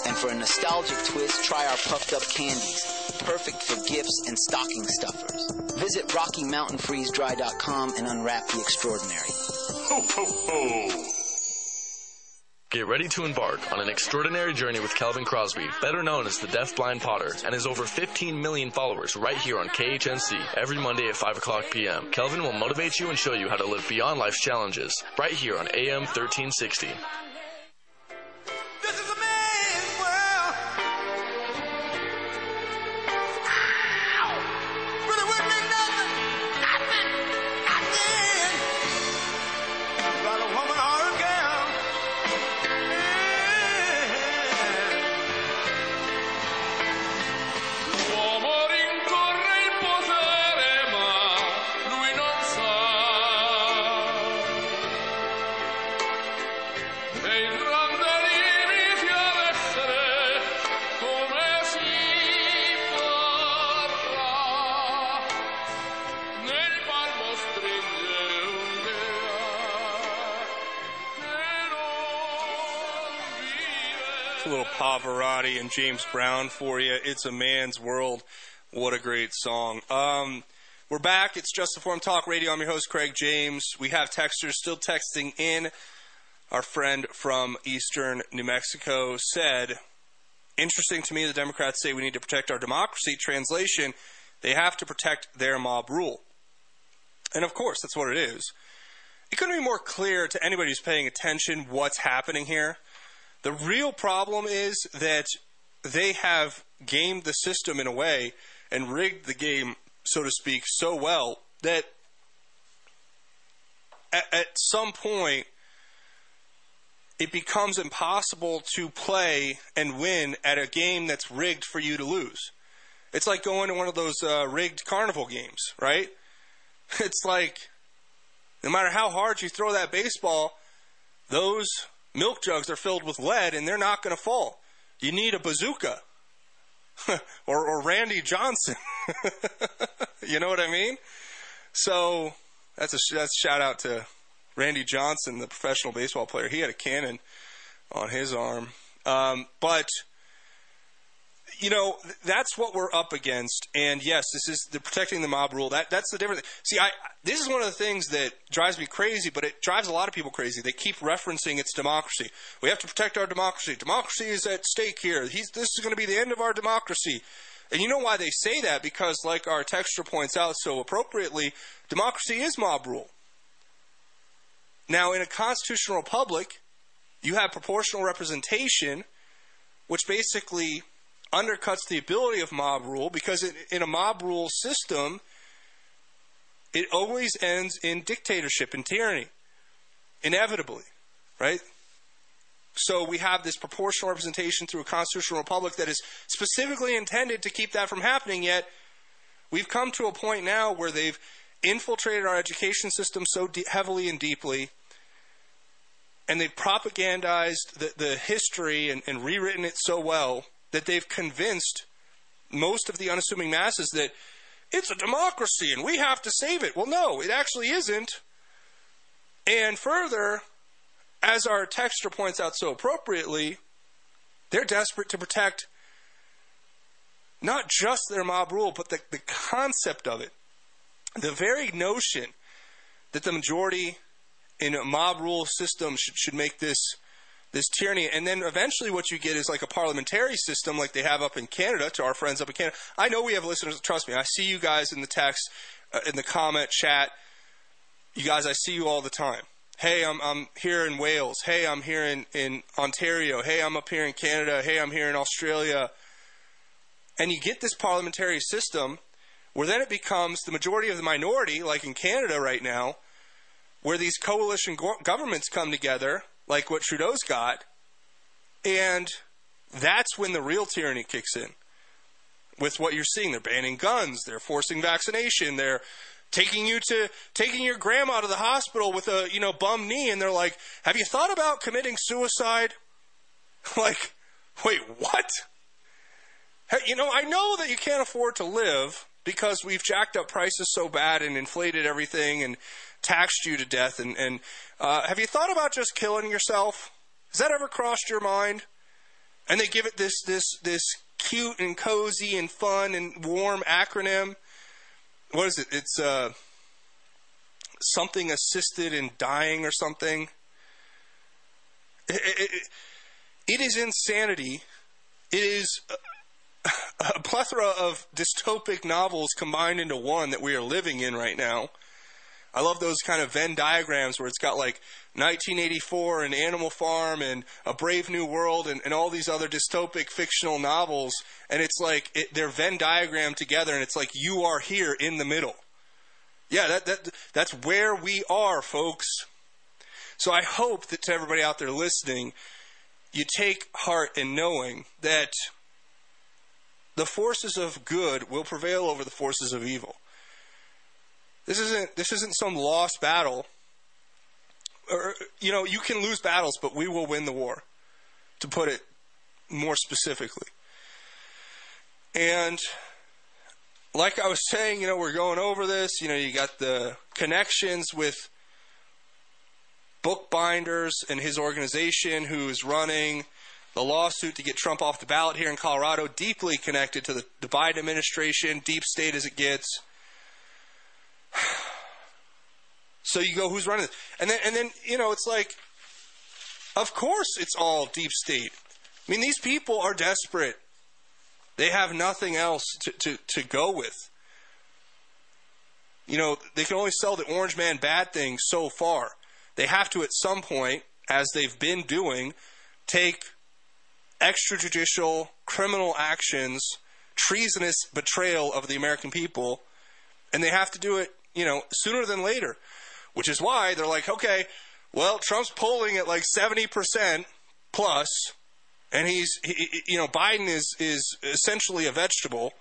And for a nostalgic twist, try our puffed up candies, perfect for gifts and stocking stuffers. Visit RockyMountainFreezeDry.com and unwrap the extraordinary. Ho, ho, ho. Get ready to embark on an extraordinary journey with Kelvin Crosby, better known as the Deaf Blind Potter, and his over 15 million followers right here on KHNC every Monday at 5 o'clock p.m. Kelvin will motivate you and show you how to live beyond life's challenges right here on AM 1360. James Brown for you. It's a man's world. What a great song. Um, we're back. It's Just Informed Talk Radio. I'm your host, Craig James. We have texters still texting in. Our friend from Eastern New Mexico said, Interesting to me, the Democrats say we need to protect our democracy. Translation, they have to protect their mob rule. And of course, that's what it is. It couldn't be more clear to anybody who's paying attention what's happening here. The real problem is that they have gamed the system in a way and rigged the game, so to speak, so well that at, at some point it becomes impossible to play and win at a game that's rigged for you to lose. It's like going to one of those uh, rigged carnival games, right? It's like no matter how hard you throw that baseball, those milk jugs are filled with lead and they're not going to fall. You need a bazooka or, or Randy Johnson. you know what I mean? So that's a that's a shout out to Randy Johnson, the professional baseball player. He had a cannon on his arm. Um, but you know that's what we're up against. And yes this is the protecting the mob rule. That that's the difference. See i this is one of the things that drives me crazy but it drives a lot of people crazy. They keep referencing it's democracy. We have to protect our democracy. Democracy is at stake here. He's, this is going to be the end of our democracy. And you know why they say that? Because like our texture points out so appropriately democracy is mob rule. Now in a constitutional republic you have proportional representation which basically undercuts the ability of mob rule because it, in a mob rule system, it always ends in dictatorship and tyranny, inevitably, right? So we have this proportional representation through a constitutional republic that is specifically intended to keep that from happening. Yet we've come to a point now where they've infiltrated our education system so de- heavily and deeply and they've propagandized the, the history and, and rewritten it so well that they've convinced most of the unassuming masses that it's a democracy and we have to save it. Well, no, it actually isn't. And further, as our texture points out so appropriately, they're desperate to protect not just their mob rule, but the, the concept of it. The very notion that the majority in a mob rule system should, should make this this tyranny. And then eventually what you get is like a parliamentary system like they have up in Canada to our friends up in Canada. I know we have listeners, trust me. I see you guys in the text, uh, in the comment chat. You guys, I see you all the time. Hey, I'm, I'm here in Wales. Hey, I'm here in, in Ontario. Hey, I'm up here in Canada. Hey, I'm here in Australia. And you get this parliamentary system where then it becomes the majority of the minority, like in Canada right now, where these coalition go- governments come together like what Trudeau's got, and that's when the real tyranny kicks in. With what you're seeing, they're banning guns, they're forcing vaccination, they're taking you to taking your grandma to the hospital with a you know bum knee, and they're like, "Have you thought about committing suicide?" like, Wait, what? Hey, you know, I know that you can't afford to live because we've jacked up prices so bad and inflated everything and taxed you to death. And, and uh, have you thought about just killing yourself? Has that ever crossed your mind? And they give it this this this cute and cozy and fun and warm acronym. What is it? It's uh, something assisted in dying or something. It, it, it- is insanity. It is a plethora of dystopic novels combined into one that we are living in right now. I love those kind of Venn diagrams where it's got like 1984 and Animal Farm and A Brave New World and, and all these other dystopic fictional novels. And it's like it, they're Venn diagrammed together and it's like you are here in the middle. Yeah, that, that, that's where we are, folks. So I hope that to everybody out there listening, you take heart in knowing that the forces of good will prevail over the forces of evil. This isn't this isn't some lost battle. Or you know, you can lose battles, but we will win the war. To put it more specifically. And like I was saying, you know, we're going over this, you know, you got the connections with Bookbinders and his organization who's running the lawsuit to get Trump off the ballot here in Colorado, deeply connected to the, the Biden administration, deep state as it gets. So you go, who's running this? And then, and then, you know, it's like, of course it's all deep state. I mean, these people are desperate. They have nothing else to, to, to go with. You know, they can only sell the Orange Man bad thing so far. They have to, at some point, as they've been doing, take extrajudicial criminal actions, treasonous betrayal of the American people, and they have to do it, you know, sooner than later. Which is why they're like, okay, well, Trump's polling at like 70% plus, and he's, he, you know, Biden is, is essentially a vegetable.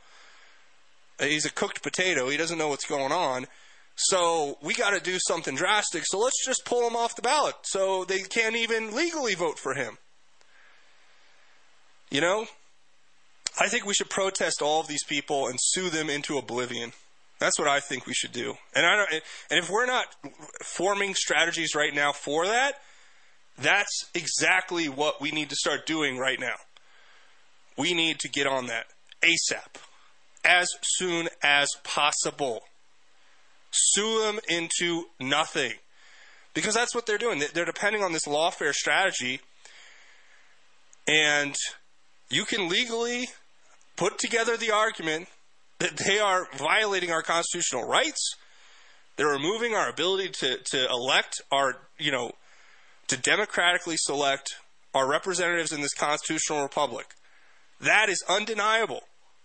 He's a cooked potato. He doesn't know what's going on. So we got to do something drastic. So let's just pull him off the ballot so they can't even legally vote for him. You know, I think we should protest all of these people and sue them into oblivion. That's what I think we should do. And I don't, and if we're not forming strategies right now for that, that's exactly what we need to start doing right now. We need to get on that ASAP, as soon as possible. Sue them into nothing. Because that's what they're doing. They- They're depending on this lawfare strategy. And you can legally put together the argument that they are violating our constitutional rights. They're removing our ability to, to elect our, you know, to democratically select our representatives in this constitutional republic. That is undeniable.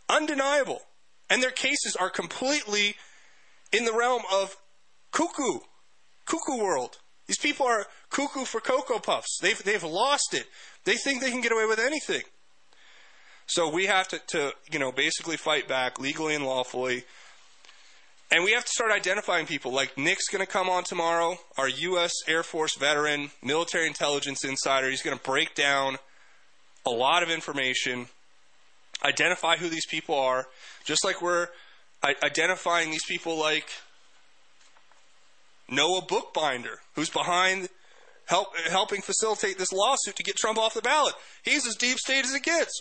Undeniable. And their cases are completely in the realm of cuckoo, cuckoo world. These people are cuckoo for Cocoa Puffs. They've, they've lost it. They think they can get away with anything. So we have to, to, you know, basically fight back legally and lawfully. And we have to start identifying people. Like Nick's going to come on tomorrow, our U.S. Air Force veteran, military intelligence insider. He's going to break down a lot of information, identify who these people are, just like we're identifying these people like Noah Bookbinder, who's behind help, helping facilitate this lawsuit to get Trump off the ballot. He's as deep state as it gets.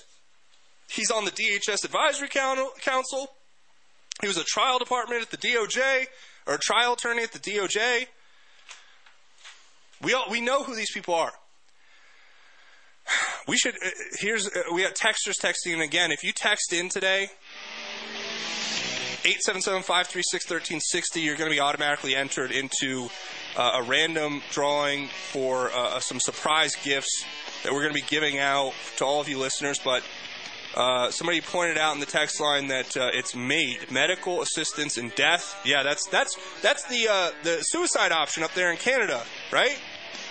He's on the DHS Advisory Council. He was a trial department at the DOJ, or a trial attorney at the DOJ. We all we know who these people are. We should. Uh, here's uh, we got texters texting in again. If you text in today, 877-536-1360, you're going to be automatically entered into uh, a random drawing for uh, some surprise gifts that we're going to be giving out to all of you listeners. But uh, somebody pointed out in the text line that uh, it's MAID, medical assistance in death. Yeah, that's that's that's the uh, the suicide option up there in Canada, right?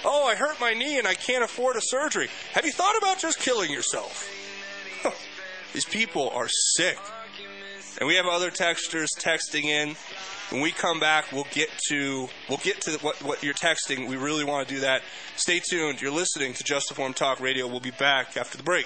Oh, I hurt my knee and I can't afford a surgery. Have you thought about just killing yourself? These people are sick. And we have other texters texting in. When we come back, we'll get to we'll get to what what you're texting. We really want to do that. Stay tuned. You're listening to Just Informed Talk Radio. We'll be back after the break.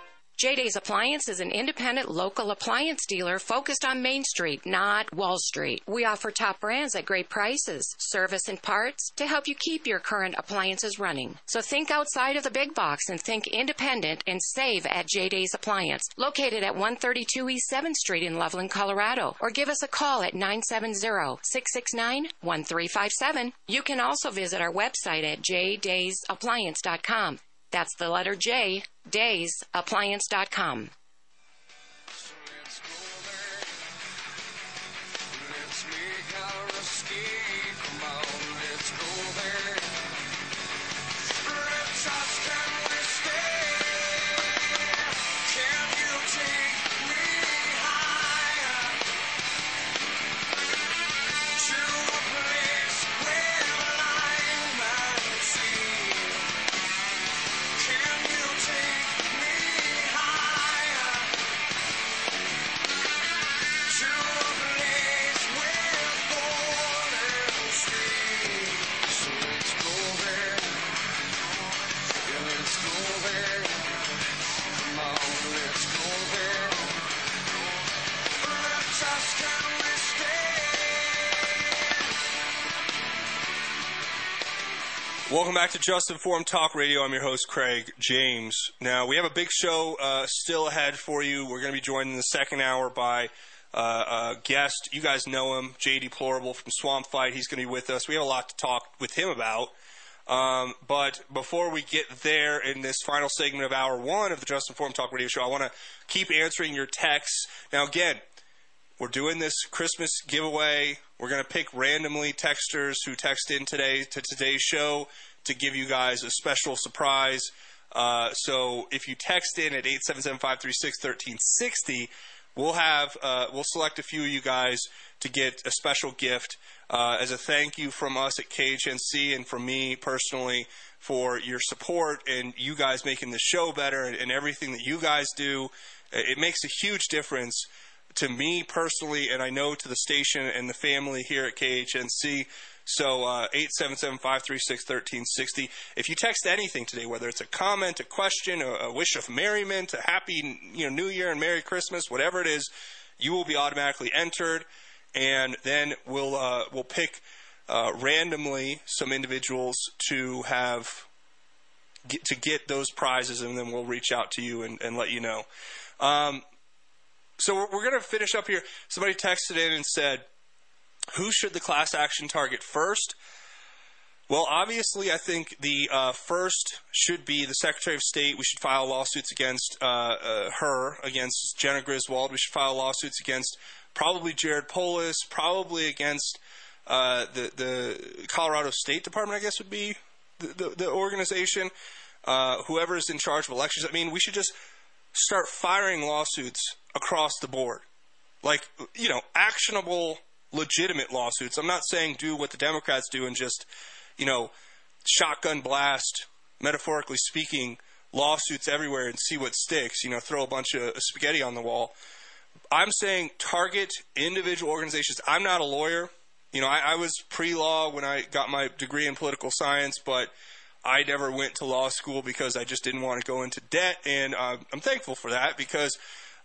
J Days Appliance is an independent local appliance dealer focused on Main Street, not Wall Street. We offer top brands at great prices, service and parts to help you keep your current appliances running. So think outside of the big box and think independent and save at J Days Appliance, located at 132 East 7th Street in Loveland, Colorado, or give us a call at 970-669-1357. You can also visit our website at jdaysappliance.com. That's the letter J, daysappliance.com. Welcome back to Just Informed Talk Radio. I'm your host, Craig James. Now, we have a big show uh, still ahead for you. We're going to be joined in the second hour by uh, a guest. You guys know him, Jay Deplorable from Swamp Fight. He's going to be with us. We have a lot to talk with him about. Um, but before we get there in this final segment of hour one of the Just Informed Talk Radio Show, I want to keep answering your texts. Now, again, we're doing this Christmas giveaway. We're going to pick randomly texters who text in today to today's show to give you guys a special surprise. Uh, so if you text in at 877-536-1360, we'll have uh, we'll select a few of you guys to get a special gift uh, as a thank you from us at KHNC and from me personally for your support and you guys making the show better and, and everything that you guys do. It makes a huge difference to me personally, and I know to the station and the family here at KHNC. So uh, eight seven seven five three six thirteen sixty. If you text anything today, whether it's a comment, a question, a, a wish of merriment, a happy you know New Year and Merry Christmas, whatever it is, you will be automatically entered, and then we'll uh, we'll pick uh, randomly some individuals to have get, to get those prizes, and then we'll reach out to you and, and let you know. Um, so we're, we're going to finish up here. Somebody texted in and said, "Who should the class action target first? Well, obviously, I think the uh, first should be the Secretary of State. We should file lawsuits against uh, uh, her, against Jena Griswold. We should file lawsuits against probably Jared Polis, probably against uh, the the Colorado State Department. I guess would be the the, the organization. Uh, whoever is in charge of elections. I mean, we should just start firing lawsuits across the board, like you know, actionable, legitimate lawsuits. I'm not saying do what the Democrats do and just you know, shotgun blast, metaphorically speaking, lawsuits everywhere and see what sticks. You know, throw a bunch of spaghetti on the wall. I'm saying target individual organizations. I'm not a lawyer. You know, I, I was pre law when I got my degree in political science, but I never went to law school because I just didn't want to go into debt, and uh, I'm thankful for that because.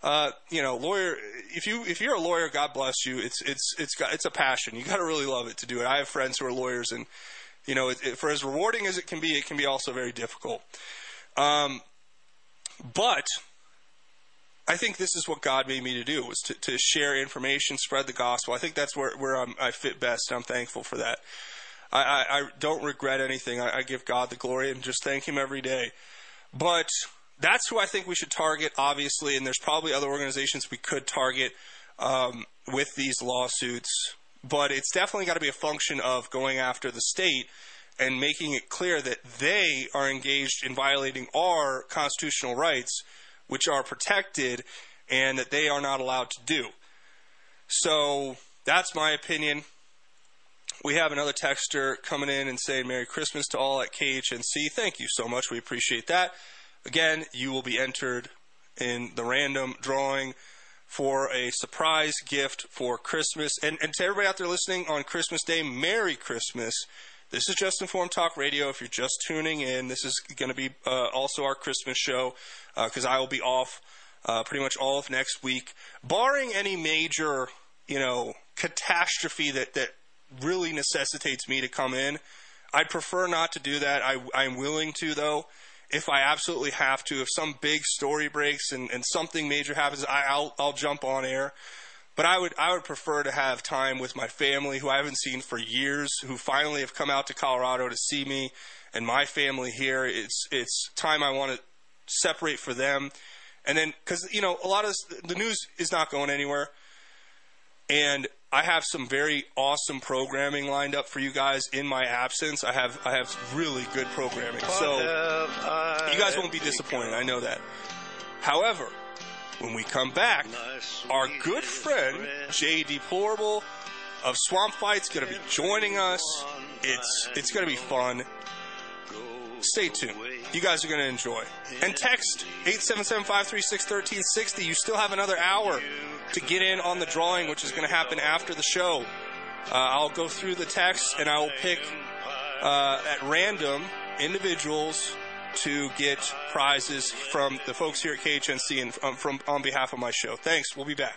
Uh, you know, lawyer. If you if you're a lawyer, God bless you. It's it's it's got it's a passion. You got to really love it to do it. I have friends who are lawyers, and you know, it, it, for as rewarding as it can be, it can be also very difficult. Um, but I think this is what God made me to do was to, to share information, spread the gospel. I think that's where, where I fit best. I'm thankful for that. I, I, I don't regret anything. I, I give God the glory and just thank Him every day. But that's who I think we should target, obviously, and there's probably other organizations we could target um, with these lawsuits. But it's definitely got to be a function of going after the state and making it clear that they are engaged in violating our constitutional rights, which are protected, and that they are not allowed to do. So that's my opinion. We have another texter coming in and saying Merry Christmas to all at KHNC. Thank you so much. We appreciate that. Again, you will be entered in the random drawing for a surprise gift for Christmas. And, and to everybody out there listening on Christmas Day, Merry Christmas. This is Just Informed Talk Radio. If you're just tuning in, this is going to be uh, also our Christmas show because I will be off uh, pretty much all of next week, barring any major, you know, catastrophe that that really necessitates me to come in. I'd prefer not to do that. I, I'm willing to though if I absolutely have to, if some big story breaks and, and something major happens, I, I'll I'll jump on air. But I would I would prefer to have time with my family, who I haven't seen for years, who finally have come out to Colorado to see me and my family here. It's it's time I want to separate for them, and then because you know a lot of this, the news is not going anywhere, and I have some very awesome programming lined up for you guys in my absence. I have I have really good programming, so you guys won't be disappointed. I know that. However, when we come back, our good friend Jay Deplorable of Swamp Fight's going to be joining us. It's it's going to be fun. Stay tuned. You guys are going to enjoy. And text 877-536-1360. You still have another hour to get in on the drawing, which is going to happen after the show. Uh, I'll go through the text and I will pick uh, at random individuals to get prizes from the folks here at KHNC and um, from on behalf of my show. Thanks. We'll be back.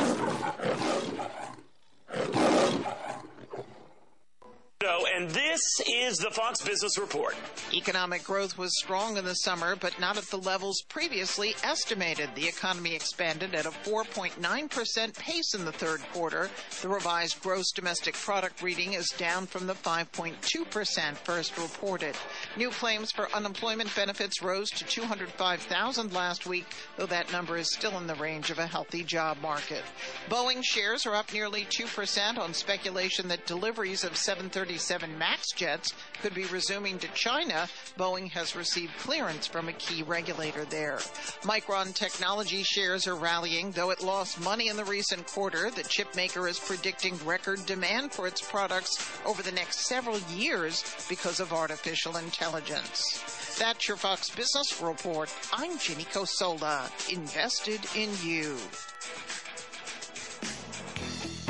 And this is the Fox Business Report. Economic growth was strong in the summer, but not at the levels previously estimated. The economy expanded at a 4.9% pace in the third quarter. The revised gross domestic product reading is down from the 5.2% first reported. New claims for unemployment benefits rose to 205,000 last week, though that number is still in the range of a healthy job market. Boeing shares are up nearly 2% on speculation that deliveries of 737 MAX jets could be resuming to China. Boeing has received clearance from a key regulator there. Micron Technology shares are rallying, though it lost money in the recent quarter. The chip maker is predicting record demand for its products over the next several years because of artificial intelligence. That's your Fox Business Report. I'm Ginny Cosola, invested in you.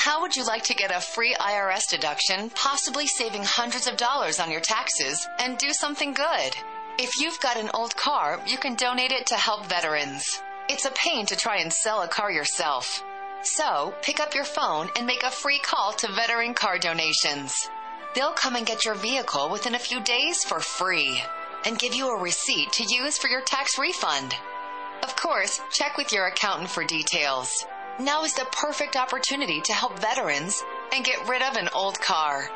How would you like to get a free IRS deduction, possibly saving hundreds of dollars on your taxes, and do something good? If you've got an old car, you can donate it to help veterans. It's a pain to try and sell a car yourself. So, pick up your phone and make a free call to Veteran Car Donations. They'll come and get your vehicle within a few days for free and give you a receipt to use for your tax refund. Of course, check with your accountant for details. Now is the perfect opportunity to help veterans and get rid of an old car.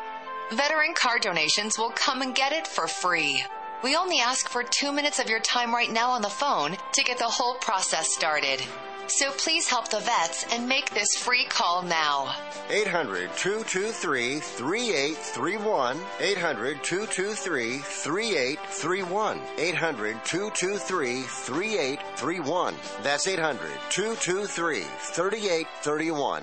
Veteran car donations will come and get it for free. We only ask for two minutes of your time right now on the phone to get the whole process started. So please help the vets and make this free call now. 800 223 3831. 800 223 3831. 800 223 3831. That's 800 223 3831.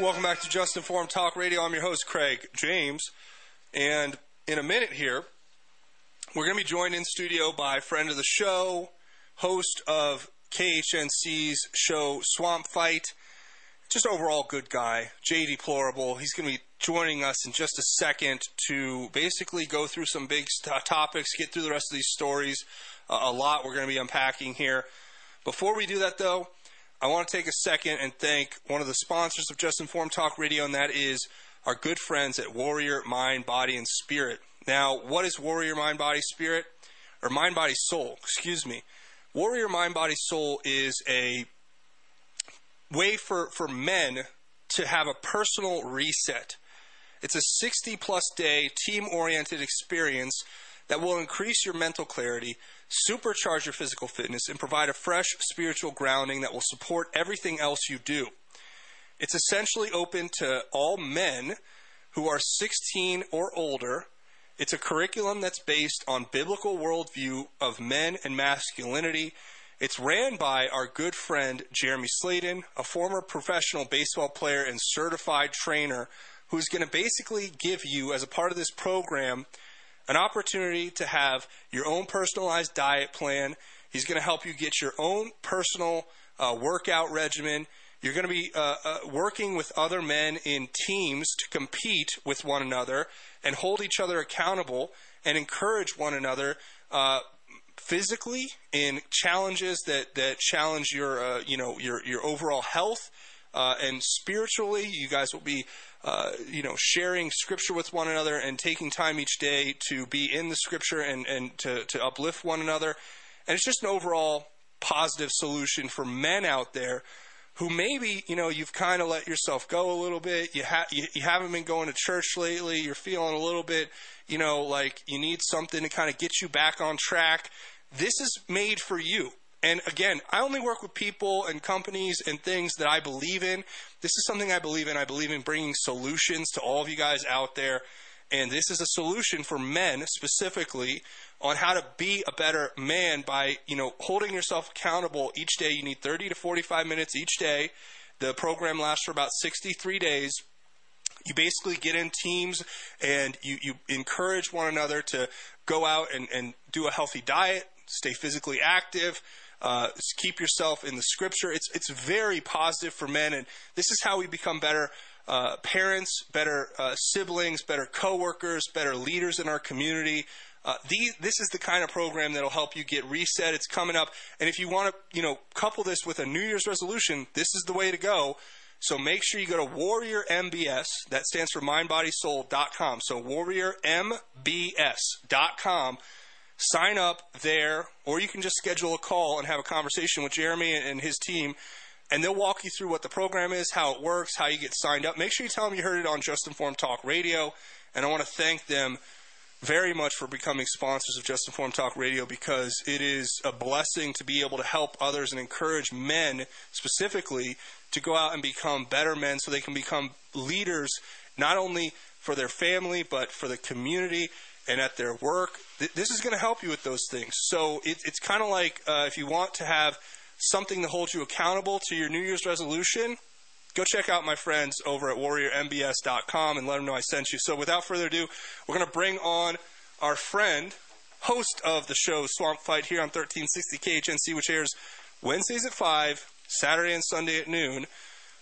Welcome back to Just Informed Talk Radio. I'm your host, Craig James. And in a minute here, we're going to be joined in studio by friend of the show, host of KHNC's show Swamp Fight, just overall good guy, Jay Deplorable. He's going to be joining us in just a second to basically go through some big st- topics, get through the rest of these stories. Uh, a lot we're going to be unpacking here. Before we do that, though, I want to take a second and thank one of the sponsors of Just Informed Talk Radio, and that is our good friends at Warrior Mind, Body, and Spirit. Now, what is Warrior Mind, Body, Spirit? Or Mind, Body, Soul, excuse me. Warrior Mind, Body, Soul is a way for, for men to have a personal reset. It's a 60 plus day team oriented experience that will increase your mental clarity, supercharge your physical fitness, and provide a fresh spiritual grounding that will support everything else you do. It's essentially open to all men who are 16 or older. It's a curriculum that's based on biblical worldview of men and masculinity. It's ran by our good friend Jeremy Sladen, a former professional baseball player and certified trainer, who's going to basically give you, as a part of this program, an opportunity to have your own personalized diet plan. He's going to help you get your own personal uh, workout regimen. You're going to be uh, uh, working with other men in teams to compete with one another and hold each other accountable and encourage one another uh, physically in challenges that, that challenge your uh, you know your your overall health uh, and spiritually. You guys will be uh, you know sharing scripture with one another and taking time each day to be in the scripture and and to to uplift one another. And it's just an overall positive solution for men out there who maybe you know you've kind of let yourself go a little bit. You, ha- you you haven't been going to church lately. You're feeling a little bit, you know, like you need something to kind of get you back on track. This is made for you. And again, I only work with people and companies and things that I believe in. This is something I believe in. I believe in bringing solutions to all of you guys out there. And this is a solution for men specifically on how to be a better man by, you know, holding yourself accountable each day. You need 30 to 45 minutes each day. The program lasts for about 63 days. You basically get in teams and you, you encourage one another to go out and, and do a healthy diet, stay physically active, uh, keep yourself in the scripture. It's, it's very positive for men, and this is how we become better uh, parents, better uh, siblings, better coworkers, better leaders in our community. Uh, these, this is the kind of program that'll help you get reset. It's coming up, and if you want to, you know, couple this with a New Year's resolution, this is the way to go. So make sure you go to Warrior MBS. That stands for mindbodysoul.com. So warriormbs.com. Sign up there, or you can just schedule a call and have a conversation with Jeremy and his team, and they'll walk you through what the program is, how it works, how you get signed up. Make sure you tell them you heard it on Just Informed Talk Radio, and I want to thank them very much for becoming sponsors of Just Informed Talk Radio because it is a blessing to be able to help others and encourage men specifically to go out and become better men so they can become leaders not only for their family but for the community and at their work. This is going to help you with those things. So it, it's kind of like uh, if you want to have something to hold you accountable to your New Year's resolution, go check out my friends over at warriormbs.com and let them know I sent you. So without further ado, we're going to bring on our friend, host of the show Swamp Fight here on 1360 KHNC, which airs Wednesdays at 5, Saturday and Sunday at noon.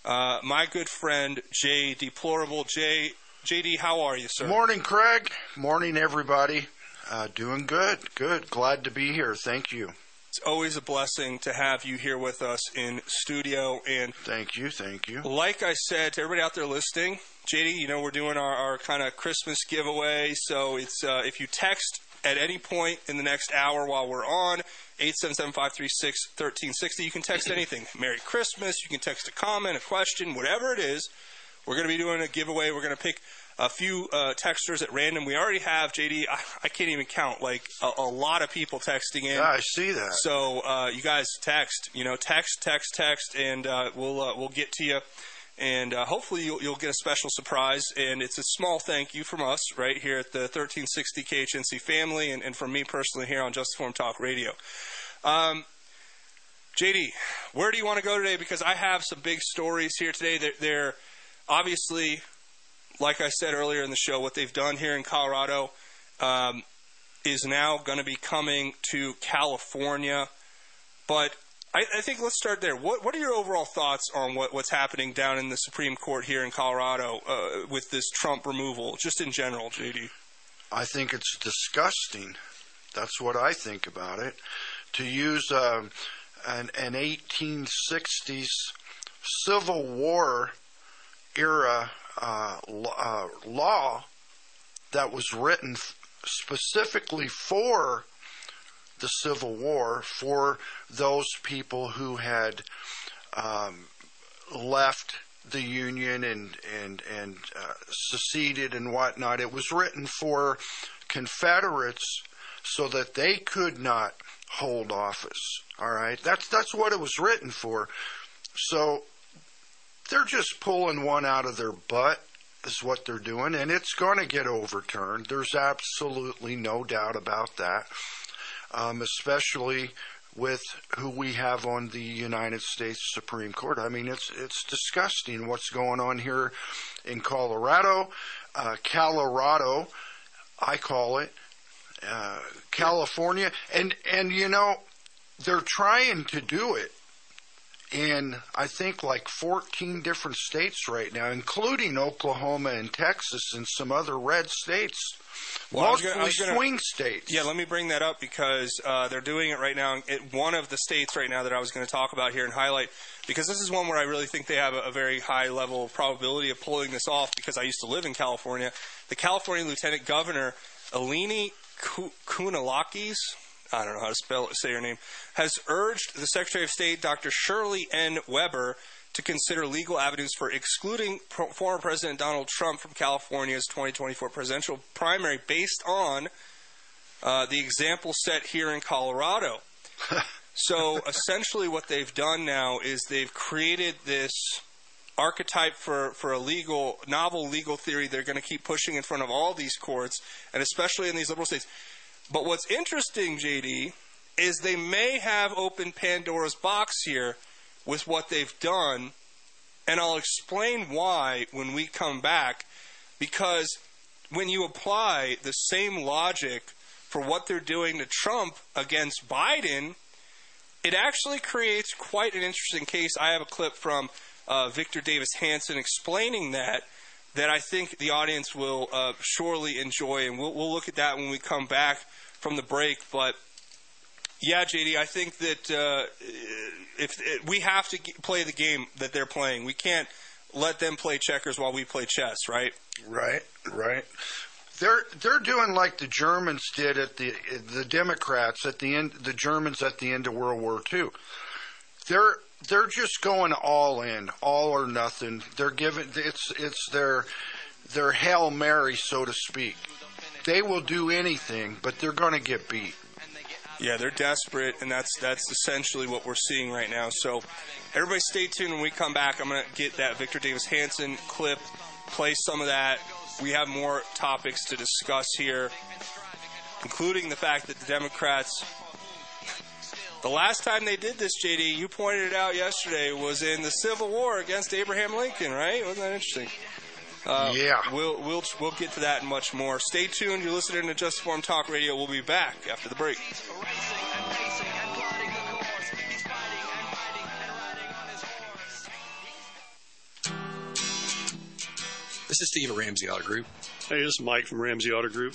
Uh, my good friend Jay Deplorable. Jay, JD, how are you, sir? Morning, Craig. Morning, everybody. Uh, doing good. Good. Glad to be here. Thank you. It's always a blessing to have you here with us in studio. And thank you, thank you. Like I said to everybody out there listening, JD, you know we're doing our, our kind of Christmas giveaway. So it's uh, if you text at any point in the next hour while we're on 877-536-1360, you can text anything. Merry Christmas. You can text a comment, a question, whatever it is. We're going to be doing a giveaway. We're going to pick a few uh, texters at random. We already have JD. I, I can't even count like a, a, lot of people texting in. Yeah, I see that. So uh, you guys text, you know, text, text, text, and uh, we'll uh, we'll get to you. And uh, hopefully you'll, you'll, get a special surprise. And it's a small thank you from us right here at the 1360 KHNC family, and, and from me personally here on Just Informed Talk Radio. Um, JD, where do you want to go today? Because I have some big stories here today. They're, they're obviously like I said earlier in the show, what they've done here in Colorado um, is now going to be coming to California. But I, I, think let's start there. What, what are your overall thoughts on what, what's happening down in the Supreme Court here in Colorado uh, with this Trump removal, just in general, JD? I think it's disgusting. That's what I think about it. To use um, an, an 1860s Civil War era uh, uh, law that was written specifically for the Civil War, for those people who had um, left the Union and and and uh, seceded and whatnot. It was written for Confederates so that they could not hold office. All right, that's that's what it was written for. So they're just pulling one out of their butt is what they're doing, and it's going to get overturned. There's absolutely no doubt about that, um, especially with who we have on the United States Supreme Court. I mean, it's it's disgusting what's going on here in Colorado, uh, Colorado, I call it, uh, California, and and you know they're trying to do it in I think like 14 different states right now, including Oklahoma and Texas and some other red states. Well, mostly gonna, swing states. Yeah, let me bring that up because uh, they're doing it right now. in one of the states right now that I was going to talk about here and highlight, because this is one where I really think they have a, a very high level of probability of pulling this off. Because I used to live in California, the California Lieutenant Governor Eleni Kounalakis, I don't know how to spell say her name, has urged the Secretary of State, Dr. Shirley N. Weber, to consider legal avenues for excluding pro- former President Donald Trump from California's 2024 presidential primary based on uh, the example set here in Colorado. so essentially, what they've done now is they've created this archetype for, for a legal, novel legal theory they're going to keep pushing in front of all these courts, and especially in these liberal states. But what's interesting, JD, is they may have opened Pandora's box here with what they've done, and I'll explain why when we come back. Because when you apply the same logic for what they're doing to Trump against Biden, it actually creates quite an interesting case. I have a clip from uh, Victor Davis Hanson explaining that that I think the audience will uh, surely enjoy, and we'll, we'll look at that when we come back from the break. But yeah, JD, I think that uh, if, we have to play the game that they're playing, we can't let them play checkers while we play chess, right? Right, right. They're they're doing like the Germans did at the the Democrats at the end the Germans at the end of World War II. They're they're just going all in, all or nothing. They're giving it's it's their their hail mary, so to speak. They will do anything, but they're going to get beat. Yeah, they're desperate, and that's that's essentially what we're seeing right now. So, everybody, stay tuned. When we come back, I'm going to get that Victor Davis Hanson clip, play some of that. We have more topics to discuss here, including the fact that the Democrats. The last time they did this, JD, you pointed it out yesterday, was in the Civil War against Abraham Lincoln, right? Wasn't that interesting? Uh, yeah. We'll, we'll, we'll get to that and much more. Stay tuned. You're listening to Just Informed Talk Radio. We'll be back after the break. This is Steve at Ramsey Auto Group. Hey, this is Mike from Ramsey Auto Group.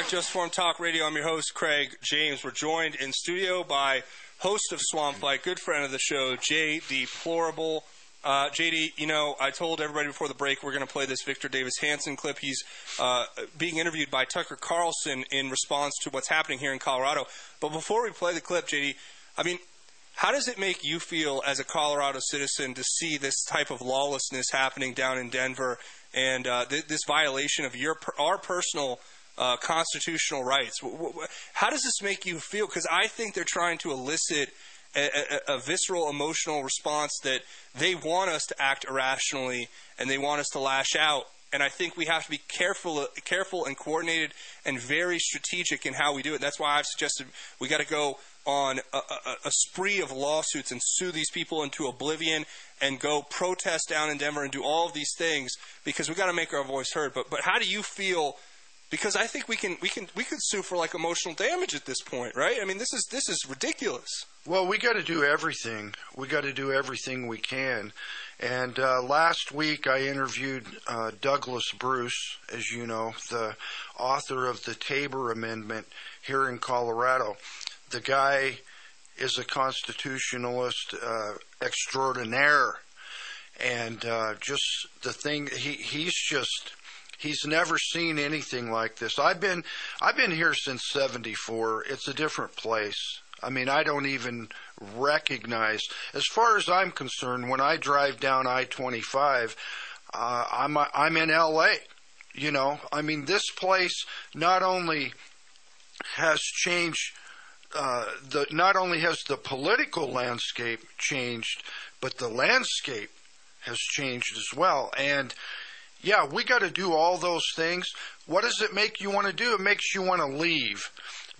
Back to Just Informed Talk Radio. I'm your host, Craig James. We're joined in studio by host of Swamp Fight, good friend of the show, Jay Deplorable. Uh, JD, you know, I told everybody before the break we're going to play this Victor Davis Hanson clip. He's uh, being interviewed by Tucker Carlson in response to what's happening here in Colorado. But before we play the clip, JD, I mean, how does it make you feel as a Colorado citizen to see this type of lawlessness happening down in Denver and uh, th- this violation of your our personal uh, constitutional rights? How does this make you feel? Because I think they're trying to elicit a, a, a visceral emotional response that they want us to act irrationally and they want us to lash out. And I think we have to be careful, careful and coordinated and very strategic in how we do it. That's why I've suggested we got to go on a, a, a spree of lawsuits and sue these people into oblivion and go protest down in Denver and do all of these things because we got to make our voice heard. But but how do you feel? Because I think we can we can we could sue for like emotional damage at this point, right? I mean, this is this is ridiculous. Well, we got to do everything. We got to do everything we can. And uh, last week, I interviewed uh, Douglas Bruce, as you know, the author of the Tabor Amendment here in Colorado. The guy is a constitutionalist uh, extraordinaire, and uh, just the thing he he's just he's never seen anything like this. I've been I've been here since '74. It's a different place. I mean, I don't even recognize. As far as I'm concerned, when I drive down I-25, uh, I'm I'm in L.A. You know, I mean, this place not only has changed. Uh, the not only has the political landscape changed, but the landscape has changed as well. And yeah, we got to do all those things. What does it make you want to do? It makes you want to leave.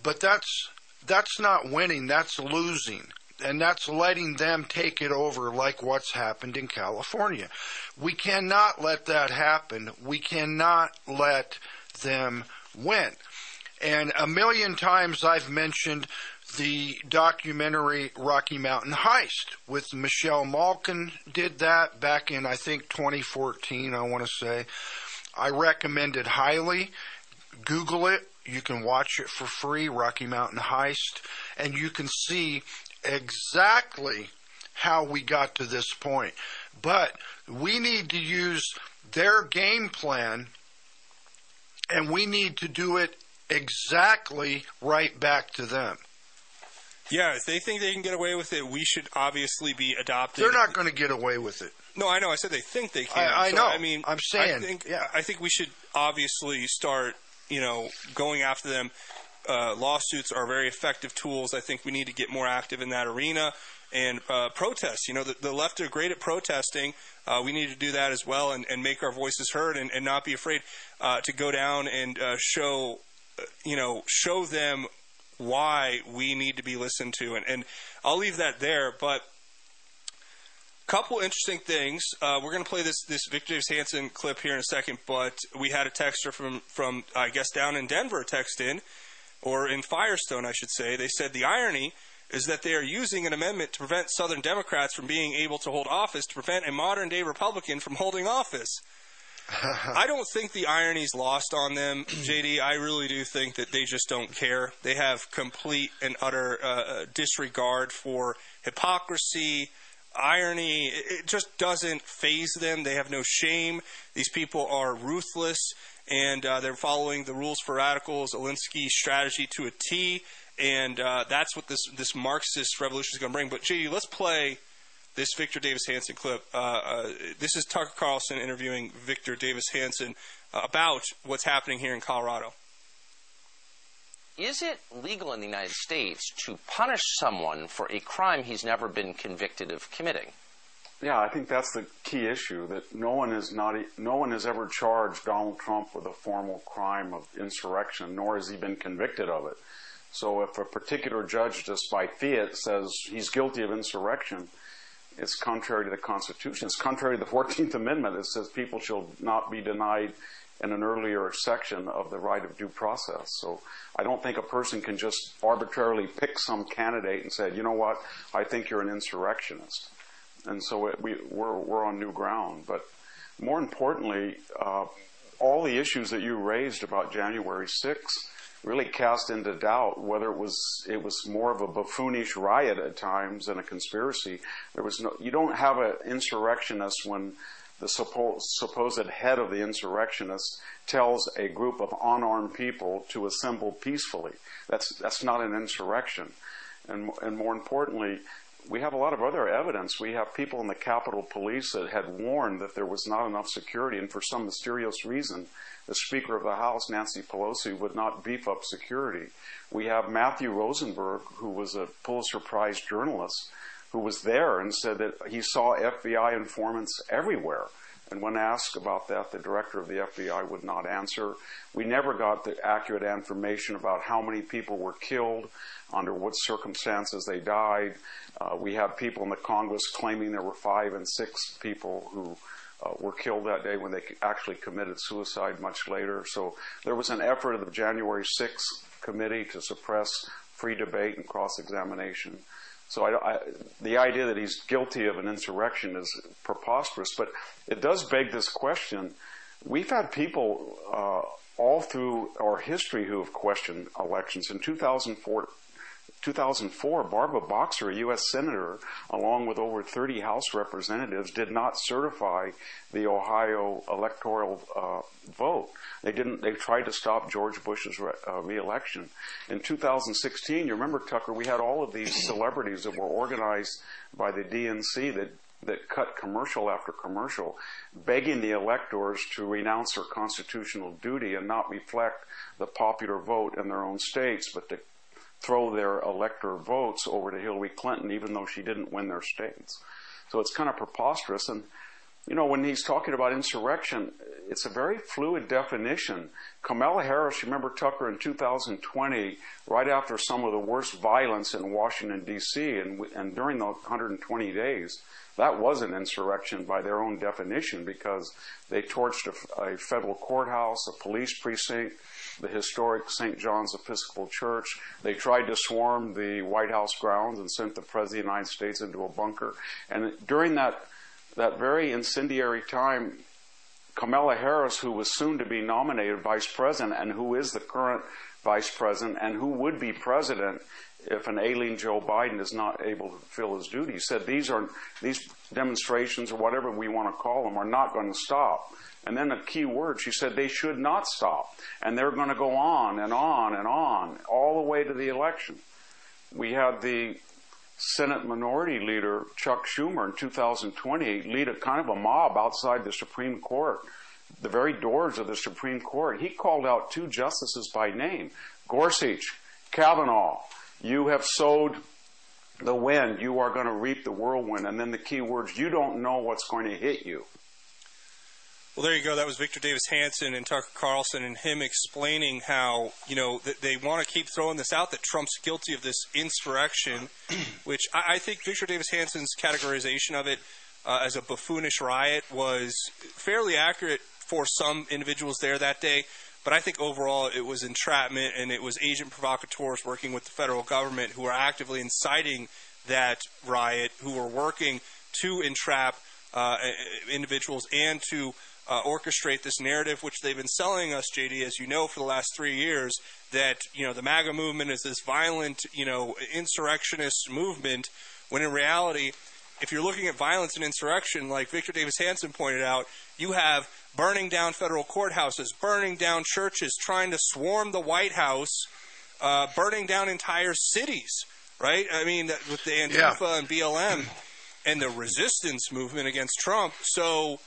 But that's that's not winning, that's losing. And that's letting them take it over like what's happened in California. We cannot let that happen. We cannot let them win. And a million times I've mentioned the documentary Rocky Mountain Heist with Michelle Malkin did that back in I think 2014 I want to say. I recommend it highly. Google it. You can watch it for free, Rocky Mountain Heist, and you can see exactly how we got to this point. But we need to use their game plan and we need to do it exactly right back to them. Yeah, if they think they can get away with it, we should obviously be adopting. They're not going to get away with it. No, I know. I said they think they can. I- I So, know. I mean, I'm saying, I think, I think we should obviously start, you know, going after them. Uh, lawsuits are very effective tools. I think we need to get more active in that arena and uh, protest. You know, the, the left are great at protesting. Uh, we need to do that as well and, and make our voices heard and, and not be afraid uh, to go down and uh, show, uh, you know, show them why we need to be listened to. And, and I'll leave that there. But a couple interesting things. Uh, we're going to play this this Victor Davis Hanson clip here in a second, but we had a texter from from I guess down in Denver text in, or in Firestone, I should say. They said the irony is that they are using an amendment to prevent Southern Democrats from being able to hold office to prevent a modern day Republican from holding office. I don't think the irony's lost on them, JD. I really do think that they just don't care. They have complete and utter uh, disregard for hypocrisy, irony. It it just doesn't faze them. They have no shame. These people are ruthless, and uh, they're following the rules for radicals, Alinsky's strategy to a T. And uh, that's what this this Marxist revolution is going to bring. But JD, let's play this Victor Davis Hanson clip. Uh, uh, this is Tucker Carlson interviewing Victor Davis Hanson uh, about what's happening here in Colorado. Is it legal in the United States to punish someone for a crime he's never been convicted of committing? Yeah, I think that's the key issue that no one has not e, no one has ever charged Donald Trump with a formal crime of insurrection, nor has he been convicted of it. So if a particular judge just by fiat says he's guilty of insurrection, it's contrary to the Constitution. It's contrary to the 14th Amendment. It says people shall not be denied in an earlier section of the right of due process. So I don't think a person can just arbitrarily pick some candidate and say, you know what, I think you're an insurrectionist. And so it, we, we're, we're on new ground. But more importantly, uh, all the issues that you raised about January 6th really cast into doubt whether it was it was more of a buffoonish riot at times than a conspiracy. There was no you don't have an insurrectionist when the suppo- supposed head of the insurrectionists tells a group of unarmed people to assemble peacefully. That's that's not an insurrection. And and more importantly, we have a lot of other evidence. We have people in the Capitol Police that had warned that there was not enough security, and for some mysterious reason, the Speaker of the House, Nancy Pelosi, would not beef up security. We have Matthew Rosenberg, who was a Pulitzer Prize journalist, who was there and said that he saw FBI informants everywhere. And when asked about that, the director of the FBI would not answer. We never got the accurate information about how many people were killed, under what circumstances they died. Uh, we have people in the Congress claiming there were five and six people who uh, were killed that day when they actually committed suicide much later. So there was an effort of the January 6th committee to suppress free debate and cross examination. So I, I, the idea that he's guilty of an insurrection is preposterous, but it does beg this question. We've had people uh, all through our history who have questioned elections. In 2004, 2004, Barbara Boxer, a U.S. Senator, along with over 30 House representatives, did not certify the Ohio electoral uh, vote. They didn't. They tried to stop George Bush's re- uh, reelection. In 2016, you remember Tucker? We had all of these celebrities that were organized by the DNC that that cut commercial after commercial, begging the electors to renounce their constitutional duty and not reflect the popular vote in their own states, but to throw their elector votes over to Hillary Clinton, even though she didn't win their states. So it's kind of preposterous. And, you know, when he's talking about insurrection, it's a very fluid definition. Kamala Harris, remember Tucker in 2020, right after some of the worst violence in Washington, D.C., and, and during the 120 days, that was an insurrection by their own definition because they torched a, a federal courthouse, a police precinct, the historic St. John's Episcopal Church. They tried to swarm the White House grounds and sent the President of the United States into a bunker. And during that, that very incendiary time, Kamala Harris, who was soon to be nominated vice president and who is the current vice president and who would be president if an ailing Joe Biden is not able to fulfill his duties, said these are these demonstrations or whatever we want to call them are not going to stop. And then a key word, she said they should not stop. And they're going to go on and on and on all the way to the election. We had the Senate Minority Leader Chuck Schumer in 2020 lead a kind of a mob outside the Supreme Court, the very doors of the Supreme Court. He called out two justices by name Gorsuch, Kavanaugh. You have sowed the wind, you are going to reap the whirlwind. And then the key words you don't know what's going to hit you. Well, there you go. That was Victor Davis Hanson and Tucker Carlson, and him explaining how you know they want to keep throwing this out that Trump's guilty of this insurrection, which I, I think Victor Davis Hanson's categorization of it uh, as a buffoonish riot was fairly accurate for some individuals there that day. But I think overall it was entrapment and it was agent provocateurs working with the federal government who are actively inciting that riot, who are working to entrap uh, individuals and to orchestrate this narrative, which they've been selling us, JD, as you know, for the last three years, that you know the MAGA movement is this violent, you know, insurrectionist movement. When in reality, if you're looking at violence and insurrection, like Victor Davis Hanson pointed out, you have burning down federal courthouses, burning down churches, trying to swarm the White House, uh, burning down entire cities. Right? I mean, with the Antifa yeah. and BLM and the resistance movement against Trump. So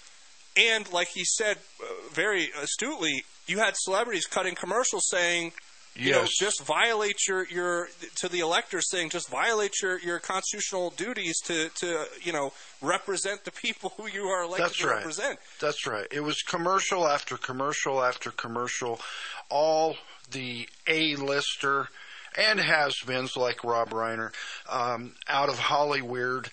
and like he said uh, very astutely, you had celebrities cutting commercials saying, you yes. know, just violate your, your to the electors saying just violate your, your constitutional duties to, to you know represent the people who you are elected That's to right. represent. That's right. It was commercial after commercial after commercial, all the A-lister and has-beens like Rob Reiner um, out of Hollywood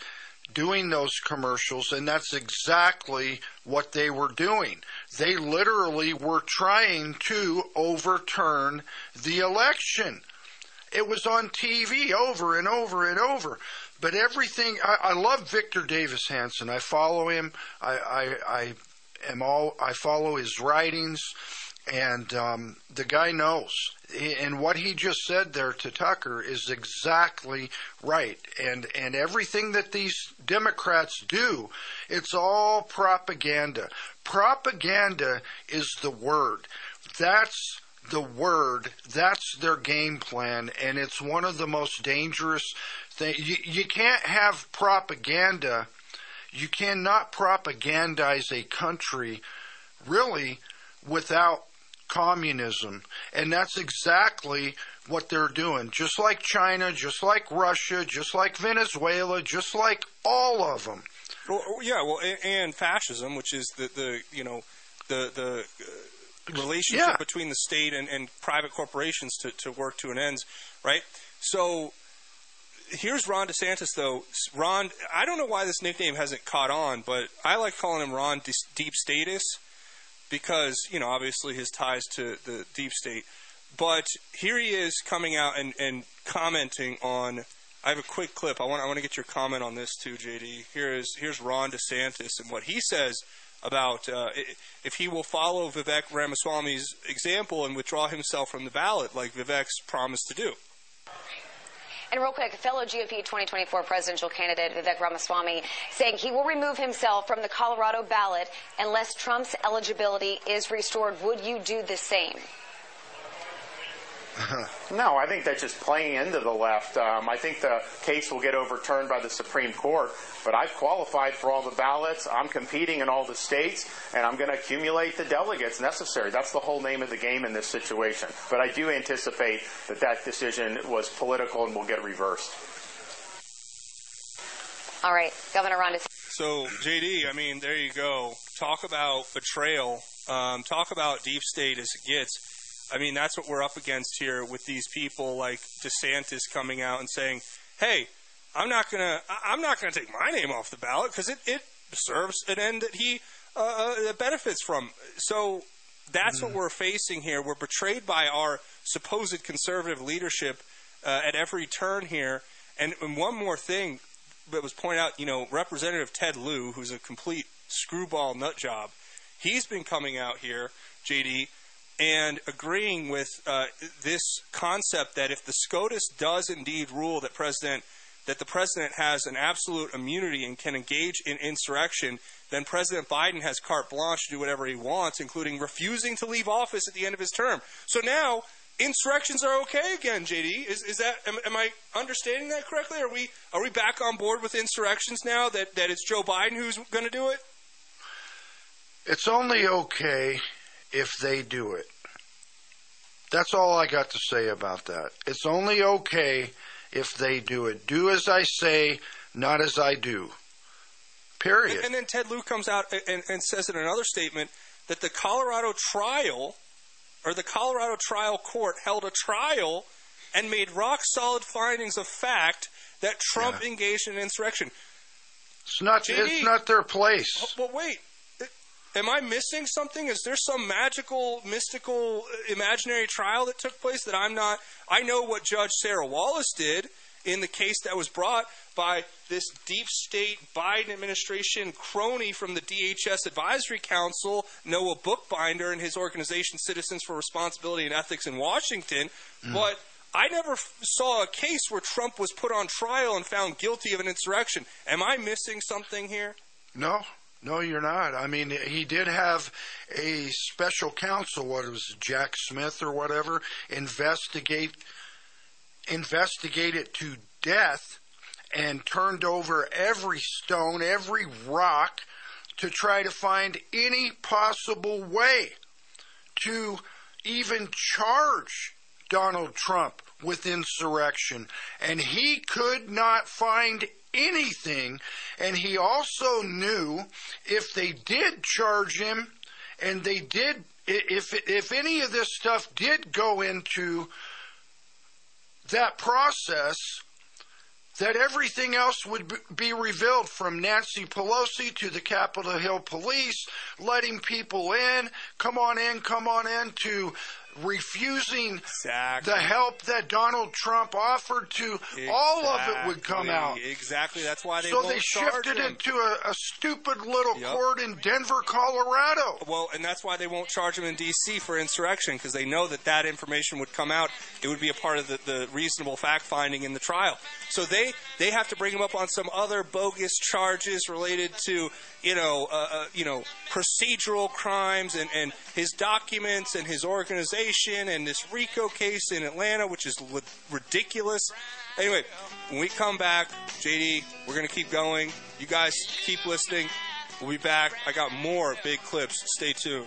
doing those commercials, and that's exactly what they were doing. They literally were trying to overturn the election. It was on TV over and over and over. But everything, I, I love Victor Davis Hanson. I follow him. I, I, I am all, I follow his writings and um, the guy knows. And what he just said there to Tucker is exactly right. And and everything that these Democrats do, it's all propaganda. Propaganda is the word. That's the word. That's their game plan, and it's one of the most dangerous things. You, you can't have propaganda. You cannot propagandize a country, really, without communism. And that's exactly what they're doing. Just like China, just like Russia, just like Venezuela, just like all of them. Well, yeah, well, and, and fascism, which is the, the you know, the, the uh, relationship yeah. between the state and, and private corporations to, to work to an end, right? So here's Ron DeSantis, though. Ron, I don't know why this nickname hasn't caught on, but I like calling him Ron Deep Status because you know obviously his ties to the deep state. But here he is coming out and, and commenting on. I have a quick clip. I want I want to get your comment on this too, JD. Here is here's Ron DeSantis and what he says about uh, if he will follow Vivek Ramaswamy's example and withdraw himself from the ballot, like Vivek's promised to do. And real quick, fellow GOP 2024 presidential candidate Vivek Ramaswamy saying he will remove himself from the Colorado ballot unless Trump's eligibility is restored. Would you do the same? no, I think that's just playing into the left. Um, I think the case will get overturned by the Supreme Court, but I've qualified for all the ballots. I'm competing in all the states, and I'm going to accumulate the delegates necessary. That's the whole name of the game in this situation. But I do anticipate that that decision was political and will get reversed. All right, Governor Ron. So, JD, I mean, there you go. Talk about betrayal. Um, talk about deep state as it gets I mean, that's what we're up against here with these people like DeSantis coming out and saying, "Hey, I'm not gonna, I'm not gonna take my name off the ballot because it, it serves an end that he uh, uh benefits from." So that's mm. what we're facing here. We're betrayed by our supposed conservative leadership uh, at every turn here. And, and one more thing that was pointed out, you know, Representative Ted Lieu, who's a complete screwball nut job, he's been coming out here, JD, and agreeing with uh, this concept that if the SCOTUS does indeed rule that President that the president has an absolute immunity and can engage in insurrection, then President Biden has carte blanche to do whatever he wants, including refusing to leave office at the end of his term. So now insurrections are okay again. JD, is, is that am, am I understanding that correctly? Are we are we back on board with insurrections now? That that it's Joe Biden who's going to do it? It's only okay if they do it. That's all I got to say about that. It's only okay if they do it. Do as I say, not as I do. Period. And, and then Ted Lieu comes out and, and says in another statement that the Colorado trial or the Colorado trial court held a trial and made rock solid findings of fact that Trump Yeah. engaged in insurrection. It's not. JD. It's not their place. Well, wait. Am I missing something? Is there some magical, mystical, imaginary trial that took place that I'm not? I know what Judge Sarah Wallace did in the case that was brought by this deep state Biden administration crony from the DHS Advisory Council, Noah Bookbinder, and his organization Citizens for Responsibility and Ethics in Washington. Mm. But I never f- saw a case where Trump was put on trial and found guilty of an insurrection. Am I missing something here? No, no, you're not. I mean, he did have a special counsel, what it was Jack Smith or whatever, investigate investigate it to death and turned over every stone, every rock to try to find any possible way to even charge Donald Trump with insurrection. And he could not find anything. And he also knew if they did charge him and they did, if, if any of this stuff did go into that process, that everything else would be revealed from Nancy Pelosi to the Capitol Hill police, letting people in, come on in, come on in, to refusing the help that Donald Trump offered to all of it would come out. Exactly. Exactly. That's why they so they shifted it to a, a stupid little Yep. court in Denver, Colorado. Well, and that's why they won't charge him in D.C. for insurrection because they know that that information would come out. It would be a part of the, the reasonable fact finding in the trial. So they they have to bring him up on some other bogus charges related to you know uh, uh, you know procedural crimes and, and his documents and his organization and this RICO case in Atlanta, which is li- ridiculous. Anyway, when we come back, JD, we're going to keep going. You guys keep listening. We'll be back. I got more big clips. Stay tuned.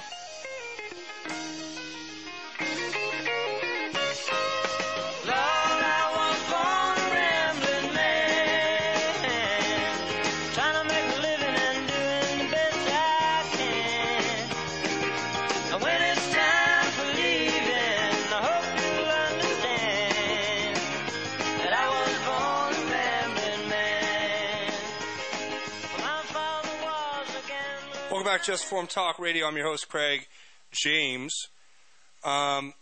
To Just Informed Talk Radio. I'm your host, Craig James. Um,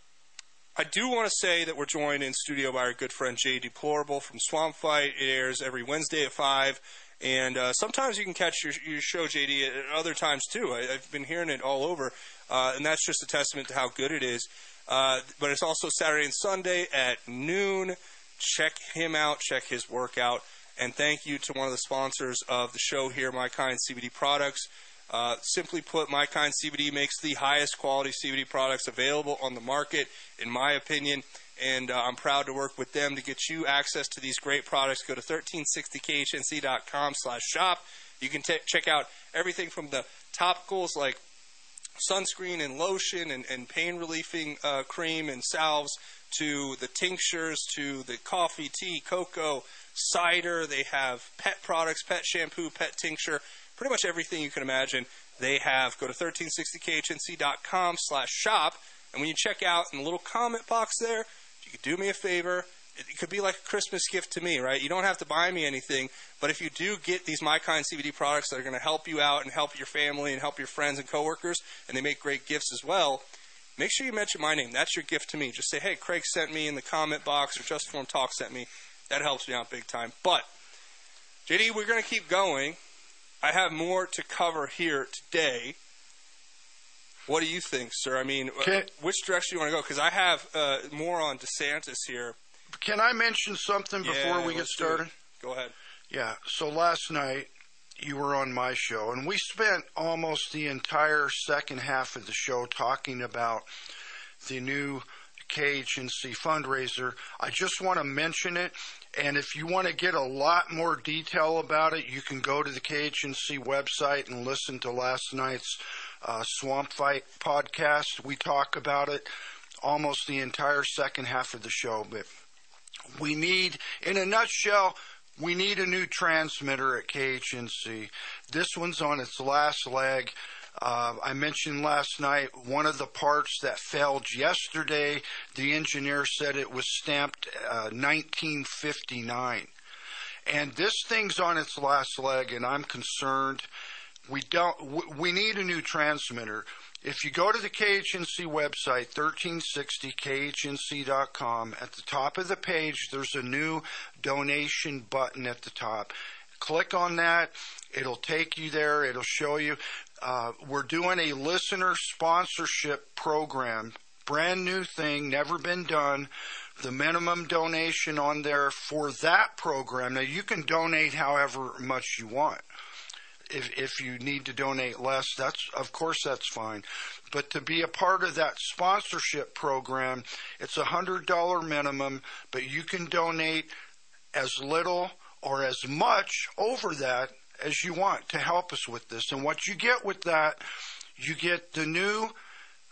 I do want to say that we're joined in studio by our good friend Jay Deplorable from Swamp Fight. It airs every Wednesday at 5. And uh, sometimes you can catch your, your show, JD, at other times too. I, I've been hearing it all over. Uh, and that's just a testament to how good it is. Uh, but it's also Saturday and Sunday at noon. Check him out, check his workout. And thank you to one of the sponsors of the show here, My Kind CBD Products. Uh, simply put, My Kind CBD makes the highest quality CBD products available on the market, in my opinion. And uh, I'm proud to work with them to get you access to these great products. Go to 1360khnc.com slash shop. You can t- check out everything from the topicals like sunscreen and lotion and, and pain relieving uh, cream and salves to the tinctures to the coffee, tea, cocoa, cider. They have pet products, pet shampoo, pet tincture, pretty much everything you can imagine. They have. Go to 1360khnc.com slash shop. And when you check out in the little comment box there, you could do me a favor, it could be like a Christmas gift to me, right? You don't have to buy me anything, but if you do get these My Kind CBD products that are going to help you out and help your family and help your friends and coworkers, and they make great gifts as well, make sure you mention my name. That's your gift to me. Just say, hey, Craig sent me in the comment box or Just Informed Talk sent me. That helps me out big time. But, JD, we're going to keep going. I have more to cover here today. What do you think, sir? I mean, Can- which direction do you want to go? Because I have uh, more on DeSantis here. Can I mention something before Yeah, we get let's do it. started? Go ahead. Yeah. So last night you were on my show, and we spent almost the entire second half of the show talking about the new KHNC fundraiser. I just want to mention it, and if you want to get a lot more detail about it, you can go to the KHNC website and listen to last night's uh, Swamp Fight podcast. We talk about it almost the entire second half of the show, but we need, in a nutshell, we need a new transmitter at KHNC. This one's on its last leg. Uh, I mentioned last night one of the parts that failed yesterday. The engineer said it was stamped uh, 1959. And this thing's on its last leg, and I'm concerned. We don't. We need a new transmitter. If you go to the KHNC website, 1360khnc.com, at the top of the page, there's a new donation button at the top. Click on that. It'll take you there. It'll show you. Uh, we're doing a listener sponsorship program. Brand new thing, never been done. The minimum donation on there for that program. Now, you can donate however much you want if if you need to donate less, that's of course that's fine. But to be a part of that sponsorship program, it's a hundred dollar minimum, but you can donate as little or as much over that as you want to help us with this. And what you get with that, you get the new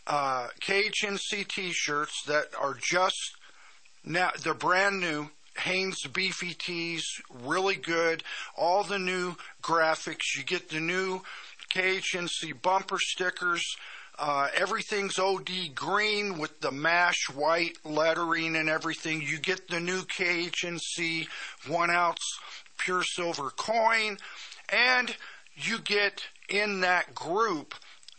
uh, KHNC T-shirts that are just now they're brand new. Hanes beefy tees, really good. All the new graphics. You get the new KHNC bumper stickers. Uh, everything's OD green with the mash white lettering and everything. You get the new KHNC one ounce pure silver coin, and you get in that group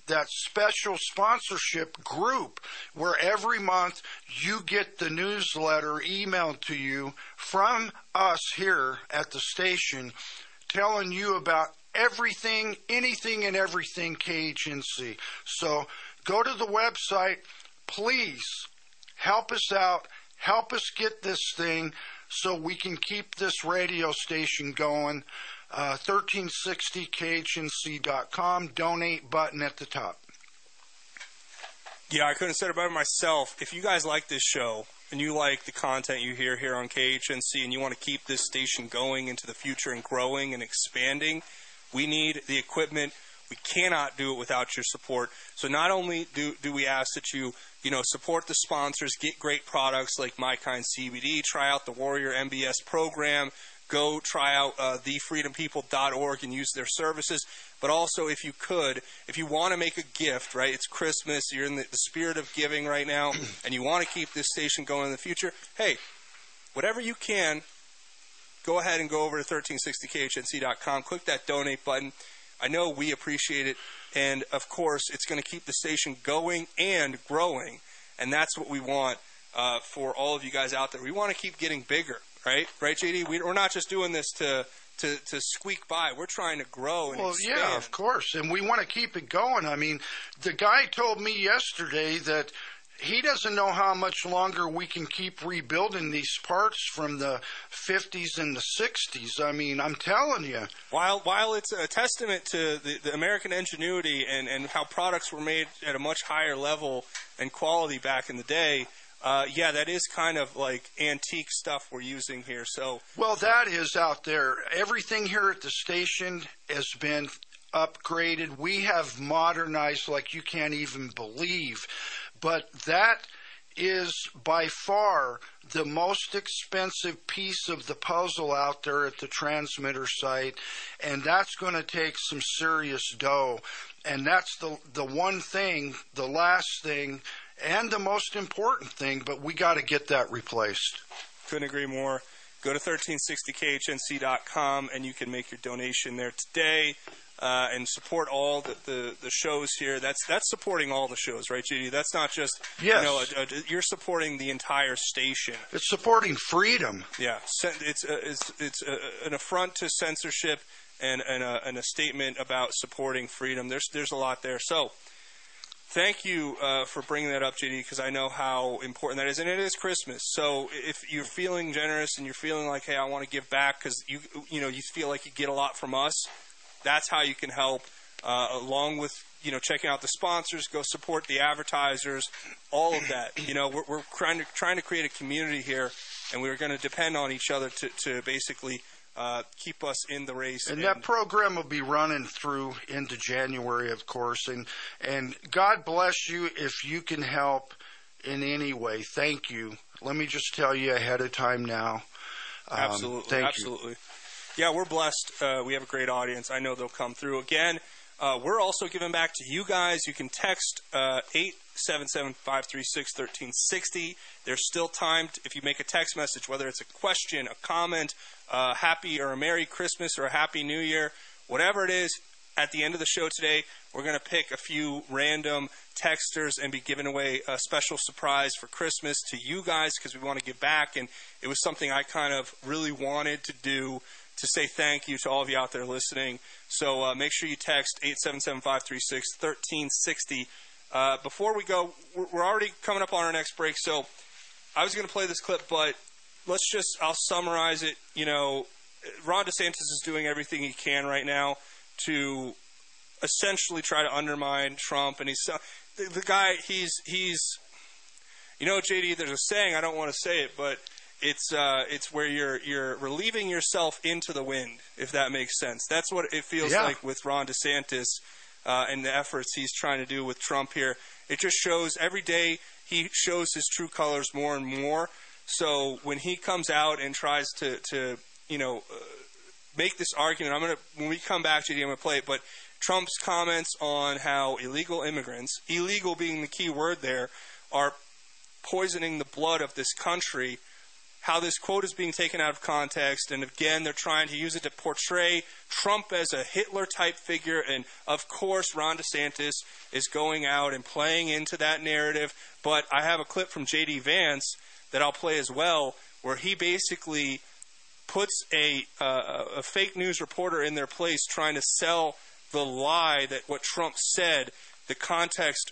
that special sponsorship group where every month you get the newsletter emailed to you from us here at the station telling you about everything, anything and everything KHNC. So go to the website, please help us out, help us get this thing so we can keep this radio station going. Uh, 1360khnc.com, donate button at the top. Yeah, I couldn't have said it better myself. If you guys like this show and you like the content you hear here on KHNC and you want to keep this station going into the future and growing and expanding, we need the equipment. We cannot do it without your support. So not only do, do we ask that you, you know, support the sponsors, get great products like My Kind CBD, try out the Warrior MBS program, go try out uh, thefreedompeople.org and use their services. But also, if you could, if you want to make a gift, right? It's Christmas. You're in the, the spirit of giving right now, and you want to keep this station going in the future. Hey, whatever you can, go ahead and go over to 1360khnc.com. Click that donate button. I know we appreciate it, and of course, it's going to keep the station going and growing, and that's what we want uh, for all of you guys out there. We want to keep getting bigger, right? Right, JD? We, we're not just doing this to to, to squeak by. We're trying to grow and Well, expand. yeah, of course, and we want to keep it going. I mean, the guy told me yesterday that he doesn't know how much longer we can keep rebuilding these parts from the 50s and the 60s. I mean, I'm telling you. While while it's a testament to the, the American ingenuity and, and how products were made at a much higher level and quality back in the day, uh, yeah, that is kind of like antique stuff we're using here. So Well, that is out there. Everything here at the station has been upgraded. We have modernized like you can't even believe. But that is by far the most expensive piece of the puzzle out there at the transmitter site, and that's going to take some serious dough. And that's the the one thing, the last thing, and the most important thing. But we got to get that replaced. couldn't agree more. Go to 1360khnc.com and you can make your donation there today uh, and support all the, the, the shows here. That's that's supporting all the shows, right, Judy? That's not just Yes. you know a, a, you're supporting the entire station. It's supporting freedom. Yeah, it's a, it's it's a, an affront to censorship and and a, and a statement about supporting freedom. There's there's a lot there. So. Thank you uh, for bringing that up, JD, because I know how important that is, and it is Christmas. So if you're feeling generous and you're feeling like, hey, I want to give back because you you know you feel like you get a lot from us, that's how you can help. Uh, along with you know checking out the sponsors, go support the advertisers, all of that. You know we're, we're trying to trying to create a community here, and we're going to depend on each other to to basically uh, keep us in the race. And that program will be running through into January, of course. And and God bless you if you can help in any way. Thank you. Let me just tell you ahead of time now. Um, absolutely, thank you. absolutely. Yeah, we're blessed. Uh, we have a great audience. I know they'll come through again. Uh, we're also giving back to you guys. You can text uh, eight seven seven five three six thirteen sixty. There's still time t- if you make a text message, whether it's a question, a comment, uh, happy or a Merry Christmas or a Happy New Year, whatever it is. At the end of the show today, we're going to pick a few random texters and be giving away a special surprise for Christmas to you guys because we want to give back. And it was something I kind of really wanted to do to say thank you to all of you out there listening. So uh, make sure you text 877-536-1360. Uh, before we go, we're, we're already coming up on our next break, so I was going to play this clip, but let's just, I'll summarize it. You know, Ron DeSantis is doing everything he can right now to essentially try to undermine Trump, and he's the, the guy. He's he's, you know, JD. There's a saying. I don't want to say it, but it's uh, it's where you're you're relieving yourself into the wind, if that makes sense. That's what it feels Yeah. like with Ron DeSantis uh, and the efforts he's trying to do with Trump here. It just shows every day he shows his true colors more and more. So when he comes out and tries to to you know uh, make this argument, I'm gonna when we come back, JD, I'm gonna play it, but. Trump's comments on how illegal immigrants, illegal being the key word there, are poisoning the blood of this country, how this quote is being taken out of context, and again, they're trying to use it to portray Trump as a Hitler type figure, and of course, Ron DeSantis is going out and playing into that narrative. But I have a clip from J.D. Vance that I'll play as well, where he basically puts a, uh, a fake news reporter in their place trying to sell the lie that what Trump said, the context,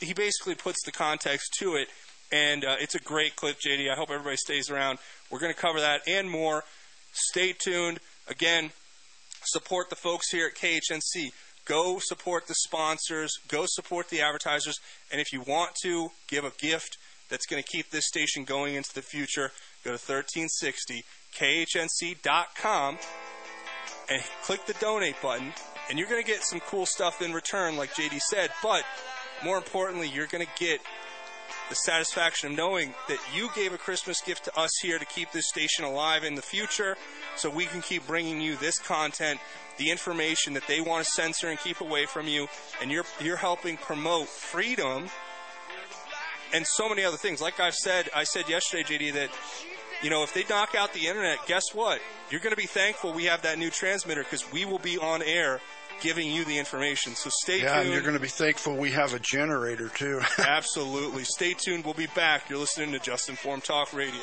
he basically puts the context to it. And uh, it's a great clip, JD. I hope everybody stays around. We're going to cover that and more. Stay tuned. Again, support the folks here at KHNC. Go support the sponsors. Go support the advertisers. And if you want to give a gift that's going to keep this station going into the future, go to 1360khnc.com and click the donate button. And you're going to get some cool stuff in return, like JD said. But more importantly, you're going to get the satisfaction of knowing that you gave a Christmas gift to us here to keep this station alive in the future so we can keep bringing you this content, the information that they want to censor and keep away from you. And you're, you're helping promote freedom and so many other things. Like I've said, I said yesterday, JD, that you know if they knock out the internet, guess what? You're going to be thankful we have that new transmitter because we will be on air giving you the information. So stay Yeah, and you're going to be thankful we have a generator too. Absolutely. Stay tuned. We'll be back. You're listening to Just Informed Talk Radio.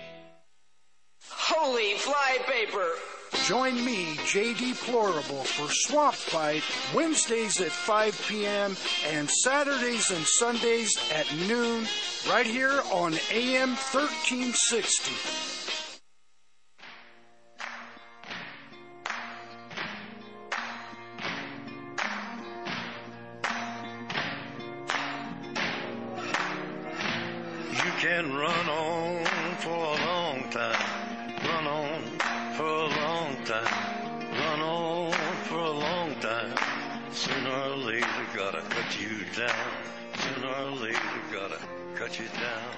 Holy flypaper! Join me, JD Plorable, for Swamp Fight Wednesdays at 5 p.m. and Saturdays and Sundays at noon, right here on AM 1360. You can run on for a long time. Run on for a long time. Run on for a long time. Sooner or later, gotta cut you down. Sooner or later, gotta cut you down.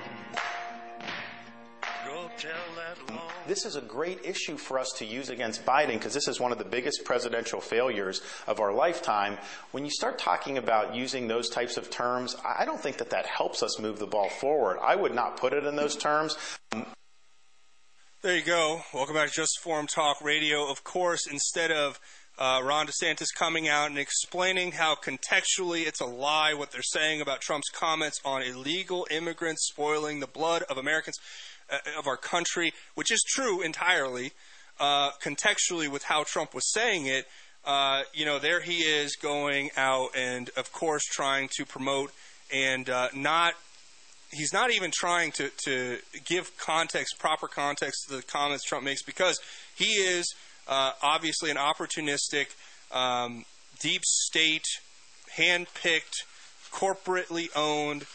This is a great issue for us to use against Biden because this is one of the biggest presidential failures of our lifetime. When you start talking about using those types of terms, I don't think that that helps us move the ball forward. I would not put it in those terms. There you go. Welcome back to Just Informed Talk Radio. Of course, instead of uh, Ron DeSantis coming out and explaining how contextually it's a lie what they're saying about Trump's comments on illegal immigrants spoiling the blood of Americans, uh, of our country, which is true entirely, uh, contextually with how Trump was saying it, uh, you know, there he is going out and, of course, trying to promote and uh, not he's not even trying to, to give context, proper context to the comments Trump makes because he is uh, obviously an opportunistic, um, deep state, hand-picked, corporately owned,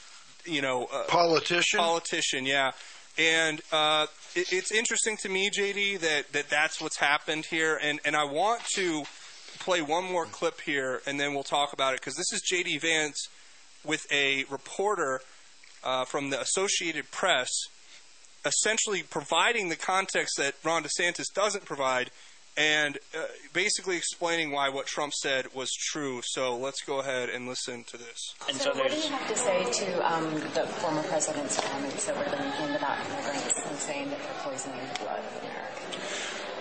you know, uh, Politician? Politician, yeah. And uh, it, it's interesting to me, JD, that, that that's what's happened here. And, and I want to play one more clip here, and then we'll talk about it because this is JD Vance with a reporter from the Associated Press, essentially providing the context that Ron DeSantis doesn't provide, and uh, basically explaining why what Trump said was true. So let's go ahead and listen to this. And so, what do you have to say to um, the former president's comments over the weekend about immigrants and saying that they're poisoning the blood of America?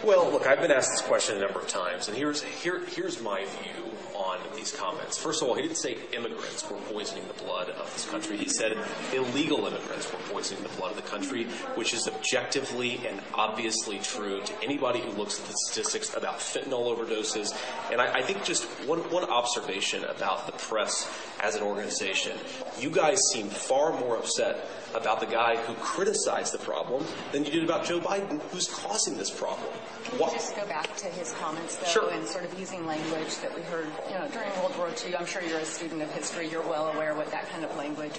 Well, look, I've been asked this question a number of times, and here's here, here's my view on these comments. First of all, he didn't say immigrants were poisoning the blood of this country. He said illegal immigrants were poisoning the blood of the country, which is objectively and obviously true to anybody who looks at the statistics about fentanyl overdoses. And I, I think just one, one observation about the press as an organization. You guys seem far more upset about the guy who criticized the problem than you did about Joe Biden, who's causing this problem. Can What- you just go back to his comments, though, Sure. and sort of using language that we heard, you know, during World War II? I'm sure you're a student of history. You're well aware what that kind of language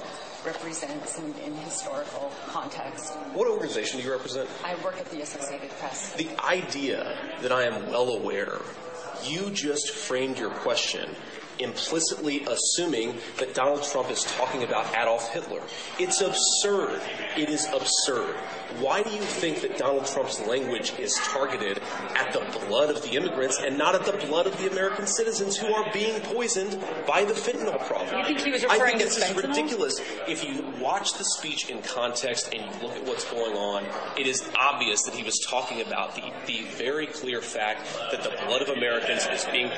represents in, in historical context. What organization do you represent? I work at the Associated Press. The idea that I am well aware, you just framed your question implicitly assuming that Donald Trump is talking about Adolf Hitler. It's absurd. It is absurd. Why do you think that Donald Trump's language is targeted at the blood of the immigrants and not at the blood of the American citizens who are being poisoned by the fentanyl problem? You think he was referring I think this is ridiculous. If you watch the speech in context and you look at what's going on, it is obvious that he was talking about the, the very clear fact that the blood of Americans is being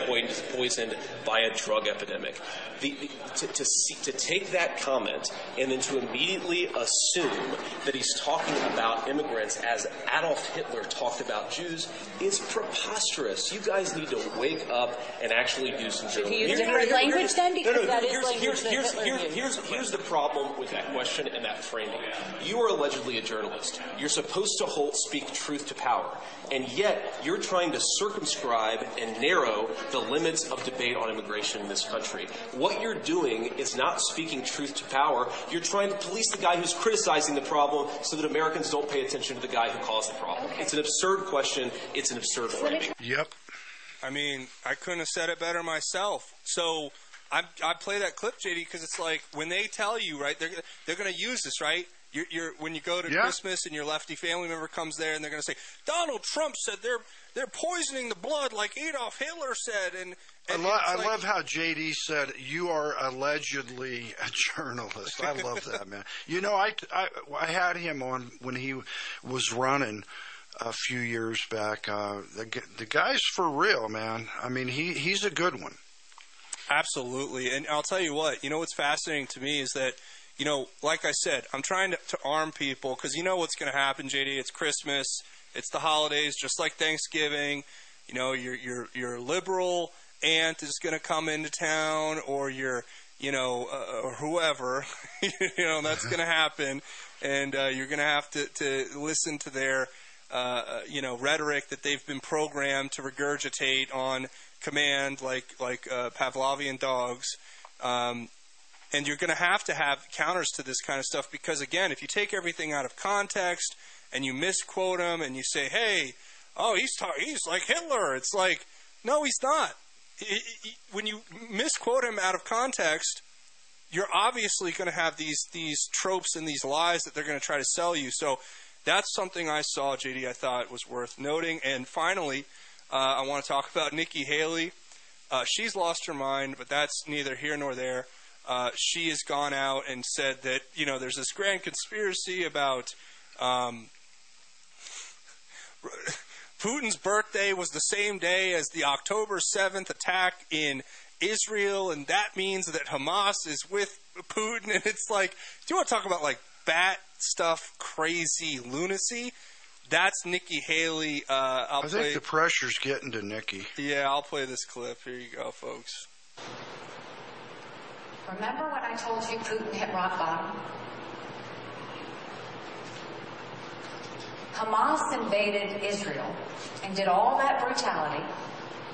poisoned, by a drug epidemic. The, the, to, to, see, to take that comment and then to immediately assume that he's talking about immigrants as Adolf Hitler talked about Jews is preposterous. You guys need to wake up and actually do some Should he journalism. use different language then? Because no, that is here's, language here's, that here's, here's, here's, here's the problem with that question and that framing. You are allegedly a journalist. You're supposed to hold, speak truth to power. And yet, you're trying to circumscribe and narrow the limits of debate on immigration in this country. What you're doing is not speaking truth to power. You're trying to police the guy who's criticizing the problem so that Americans don't pay attention to the guy who caused the problem. It's an absurd question. It's an absurd framing. Yep. I mean, I couldn't have said it better myself. So I, I play that clip, JD, because it's like when they tell you, right? They're they're going to use this, right? You're, you're when you go to Yeah. Christmas and your lefty family member comes there, and they're going to say Donald Trump said they're they're poisoning the blood like Adolf Hitler said, and, I, lo- I like- love how JD said, "You are allegedly a journalist." I love that man. You know, I, I I had him on when he was running a few years back. Uh, the the guy's for real, man. I mean, he he's a good one. Absolutely. And I'll tell you what, you know what's fascinating to me is that, you know, like I said, I'm trying to, to arm people because you know what's going to happen, JD. It's Christmas, it's the holidays, just like Thanksgiving. You know, your your your liberal aunt is going to come into town, or your you know, uh, or whoever, you know, that's going to happen, and uh, you're going to have to to listen to their uh, uh, you know rhetoric that they've been programmed to regurgitate on command, like like uh, Pavlovian dogs. Um, and you're going to have to have counters to this kind of stuff because, again, if you take everything out of context and you misquote him and you say, "Hey, oh, he's ta- he's like Hitler," it's like, no, he's not. When you misquote him out of context, you're obviously going to have these these tropes and these lies that they're going to try to sell you. So that's something I saw, JD. I thought was worth noting. And finally, uh, I want to talk about Nikki Haley. Uh, she's lost her mind, but that's neither here nor there. Uh, she has gone out and said that you know there's this grand conspiracy about um, Putin's birthday was the same day as the October 7th attack in Israel, and that means that Hamas is with Putin. And it's like, do you want to talk about like bat stuff, crazy lunacy? That's Nikki Haley. Uh, I play. think the pressure's getting to Nikki. Yeah, I'll play this clip. Here you go, folks. Remember when I told you Putin hit rock bottom? Hamas invaded Israel and did all that brutality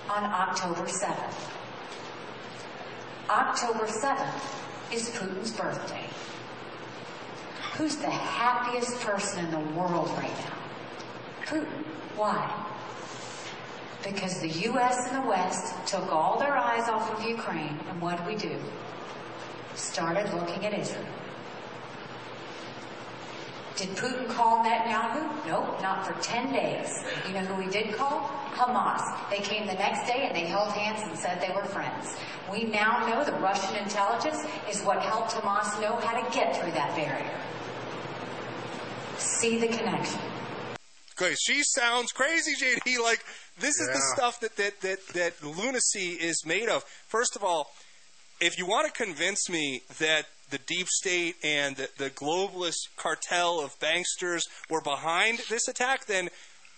on October 7th. October 7th is Putin's birthday. Who's the happiest person in the world right now? Putin. Why? Because the U.S. and the West took all their eyes off of Ukraine, and what did we do? Started looking at Israel. Did Putin call Netanyahu? Nope, not for 10 days. You know who he did call? Hamas. They came the next day and they held hands and said they were friends. We now know the Russian intelligence is what helped Hamas know how to get through that barrier. See the connection. Because she sounds crazy, JD. Like this is the stuff that, that that that lunacy is made of. First of all, if you want to convince me that the deep state and the, the globalist cartel of banksters were behind this attack, then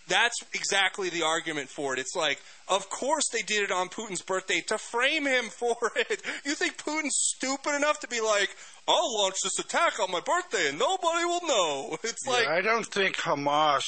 that's exactly the argument for it. It's like, of course they did it on Putin's birthday to frame him for it. You think Putin's stupid enough to be like, I'll launch this attack on my birthday and nobody will know? It's Yeah, like, I don't think Hamas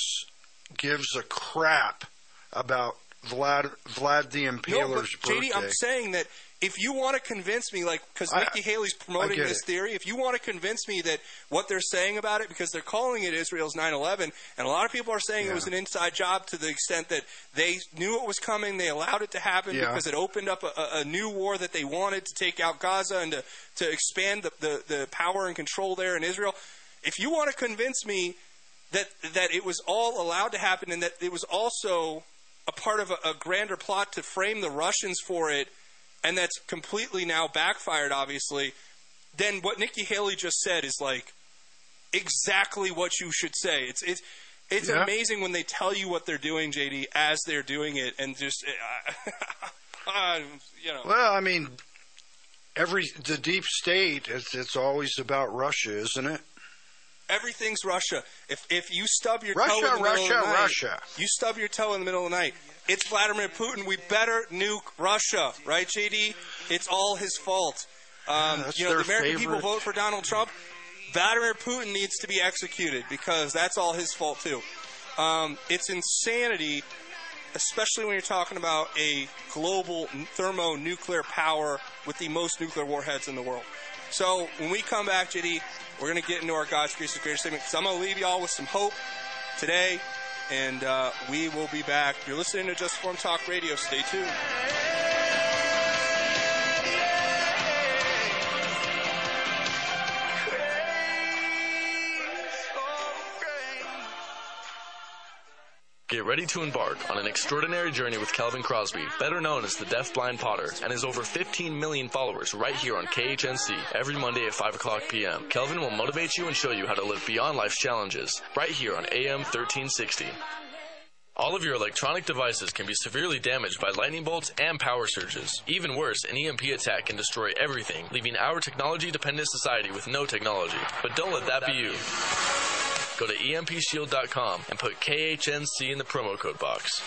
gives a crap about Vlad Vlad the No, but Impaler's JD, birthday. I'm saying that if you want to convince me, like, because Nikki Haley's promoting this it. theory, if you want to convince me that what they're saying about it, because they're calling it Israel's 9/11, and a lot of people are saying it was an inside job to the extent that they knew it was coming, they allowed it to happen Yeah. because it opened up a, a- a new war that they wanted to take out Gaza and to, to expand the, the, the power and control there in Israel. If you want to convince me that that it was all allowed to happen and that it was also a part of a, a grander plot to frame the Russians for it, and that's completely now backfired, obviously, then what Nikki Haley just said is like exactly what you should say. It's it's it's Yeah. amazing when they tell you what they're doing, JD, as they're doing it, and just uh, you know. Well, I mean, every the deep state it's, it's always about Russia, isn't it? Everything's Russia. If if you stub your Russia, toe in the middle Russia, of the night, Russia. you stub your toe in the middle of the night. It's Vladimir Putin. We better nuke Russia, right, JD? It's all his fault. Um, that's you know, the American people vote for Donald Trump. Vladimir Putin needs to be executed because that's all his fault too. Um, it's insanity especially when you're talking about a global thermonuclear power with the most nuclear warheads in the world. So when we come back, JD, we're going to get into our God's Grace is Greater segment because I'm going to leave y'all with some hope today, and uh, we will be back. You're listening to Just Informed Talk Radio. Stay tuned. Get ready to embark on an extraordinary journey with Calvin Crosby, better known as the Deaf Blind Potter, and his over 15 million followers right here on KHNC every Monday at 5 o'clock p.m. Calvin will motivate you and show you how to live beyond life's challenges right here on AM 1360. All of your electronic devices can be severely damaged by lightning bolts and power surges. Even worse, an EMP attack can destroy everything, leaving our technology dependent society with no technology. But don't let that be you. Go to EMPShield.com and put KHNC in the promo code box.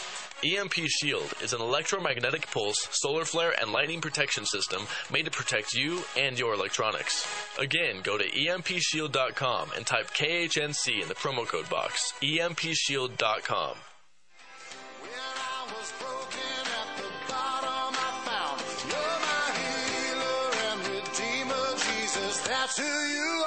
EMP Shield is an electromagnetic pulse, solar flare, and lightning protection system made to protect you and your electronics. Again, go to EMPShield.com and type KHNC in the promo code box. EMPShield.com. That's who you are.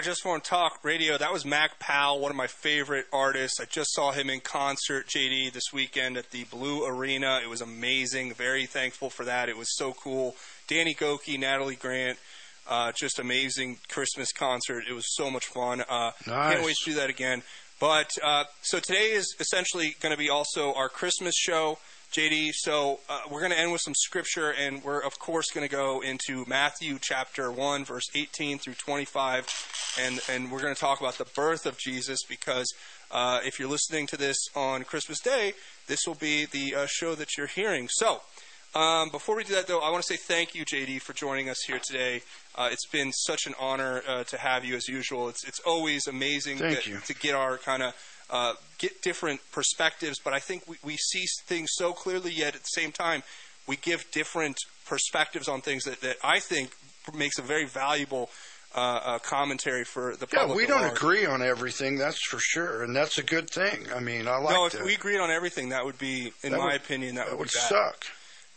Welcome Want to Talk Radio. That was Mac Powell, one of my favorite artists. I just saw him in concert, JD, this weekend at the Blue Arena. It was amazing. Very thankful for that. It was so cool. Danny Gokey, Natalie Grant, uh, just amazing Christmas concert. It was so much fun. Uh, Nice. Can't wait to do that again. But uh, so today is essentially going to be also our Christmas show, JD. So uh, we're going to end with some scripture, and we're of course going to go into Matthew chapter one, verse 18 through 25, and and we're going to talk about the birth of Jesus because uh, if you're listening to this on Christmas Day, this will be the uh, show that you're hearing. So. Um, before we do that, though, I want to say thank you, JD, for joining us here today. Uh, it's been such an honor uh, to have you as usual. It's it's always amazing Thank to, you. to get our kind of get different perspectives, but I think we, we see things so clearly. Yet at the same time, we give different perspectives on things that, that I think makes a very valuable uh, uh, commentary for the public. Yeah, we don't large. agree on everything, that's for sure, and that's a good thing. I mean, I like no, if that. we agreed on everything, that would be, in That my would- opinion, that, that would, would suck.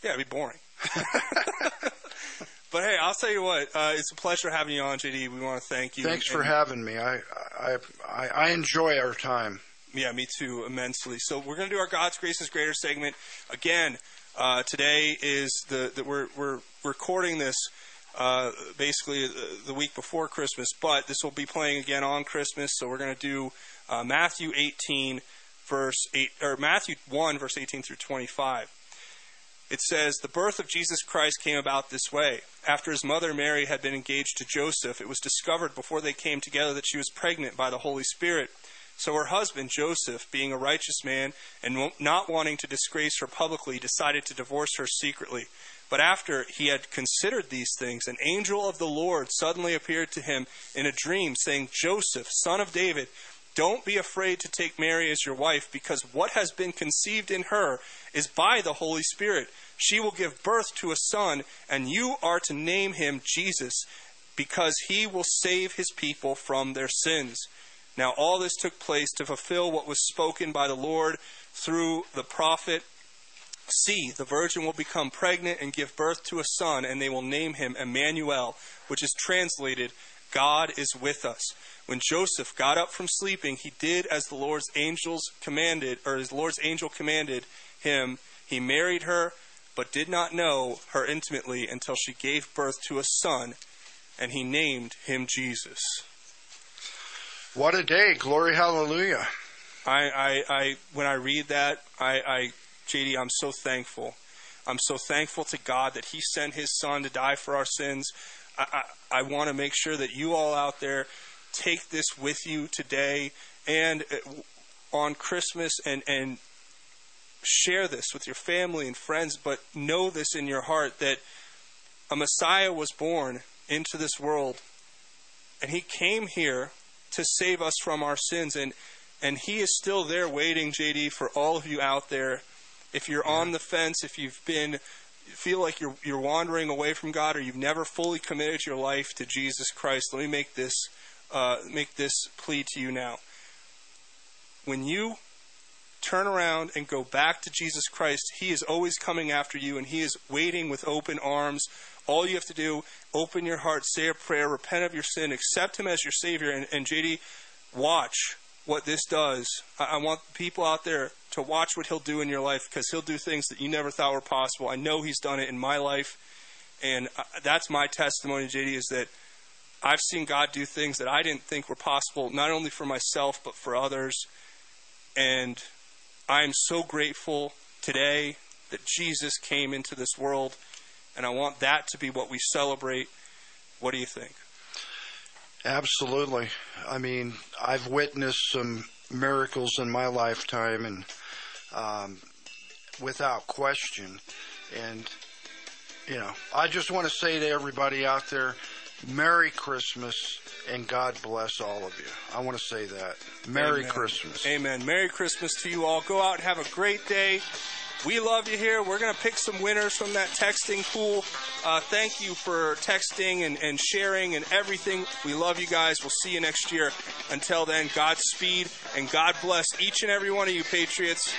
Yeah, it'd be boring. but hey, I'll tell you what. Uh, it's a pleasure having you on, JD. We want to thank you. Thanks And- for and- having me. I, I, I, I enjoy our time. Yeah, me too, immensely. So we're going to do our God's Grace is Greater segment again. Uh, today is the, the we're we're recording this uh, basically the, the week before Christmas, but this will be playing again on Christmas. So we're going to do uh, Matthew 18 verse 8 or Matthew 1 verse 18 through 25. It says, The birth of Jesus Christ came about this way. After his mother Mary had been engaged to Joseph, it was discovered before they came together that she was pregnant by the Holy Spirit. So her husband, Joseph, being a righteous man and not wanting to disgrace her publicly, decided to divorce her secretly. But after he had considered these things, an angel of the Lord suddenly appeared to him in a dream, saying, Joseph, son of David, don't be afraid to take Mary as your wife, because what has been conceived in her is by the Holy Spirit. She will give birth to a son, and you are to name him Jesus, because he will save his people from their sins. Now, all this took place to fulfill what was spoken by the Lord through the prophet. See, the virgin will become pregnant and give birth to a son, and they will name him Emmanuel, which is translated, God is with us. When Joseph got up from sleeping, he did as the Lord's angels commanded, or as the Lord's angel commanded him. He married her, but did not know her intimately until she gave birth to a son, and he named him Jesus. What a day! Glory, hallelujah! I, I, I when I read that, I, I, JD, I'm so thankful I'm so thankful to God that He sent His Son to die for our sins. I, I, I want to make sure that you all out there take this with you today and uh, on Christmas and, and share this with your family and friends, but know this in your heart that a Messiah was born into this world and he came here to save us from our sins and and he is still there waiting JD for all of you out there. If you're on the fence if you've been feel like you're you're wandering away from God or you've never fully committed your life to Jesus Christ let me make this uh, make this plea to you now. When you turn around and go back to Jesus Christ, He is always coming after you and He is waiting with open arms. All you have to do, open your heart, say a prayer, repent of your sin, accept Him as your Savior. And, and JD, watch what this does. I, I want people out there to watch what He'll do in your life because He'll do things that you never thought were possible. I know He's done it in my life. And uh, that's my testimony, JD, is that I've seen God do things that I didn't think were possible, not only for myself, but for others. And I am so grateful today that Jesus came into this world, and I want that to be what we celebrate. What do you think? Absolutely. I mean, I've witnessed some miracles in my lifetime, and um, without question. And, you know, I just want to say to everybody out there, Merry Christmas and God bless all of you. I want to say that. Merry Amen. Christmas. Amen. Merry Christmas to you all. Go out and have a great day. We love you here. We're going to pick some winners from that texting pool. Uh, thank you for texting and, and sharing and everything. We love you guys. We'll see you next year. Until then, Godspeed and God bless each and every one of you, Patriots.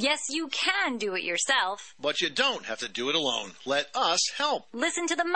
Yes, you can do it yourself. But you don't have to do it alone. Let us help. Listen to the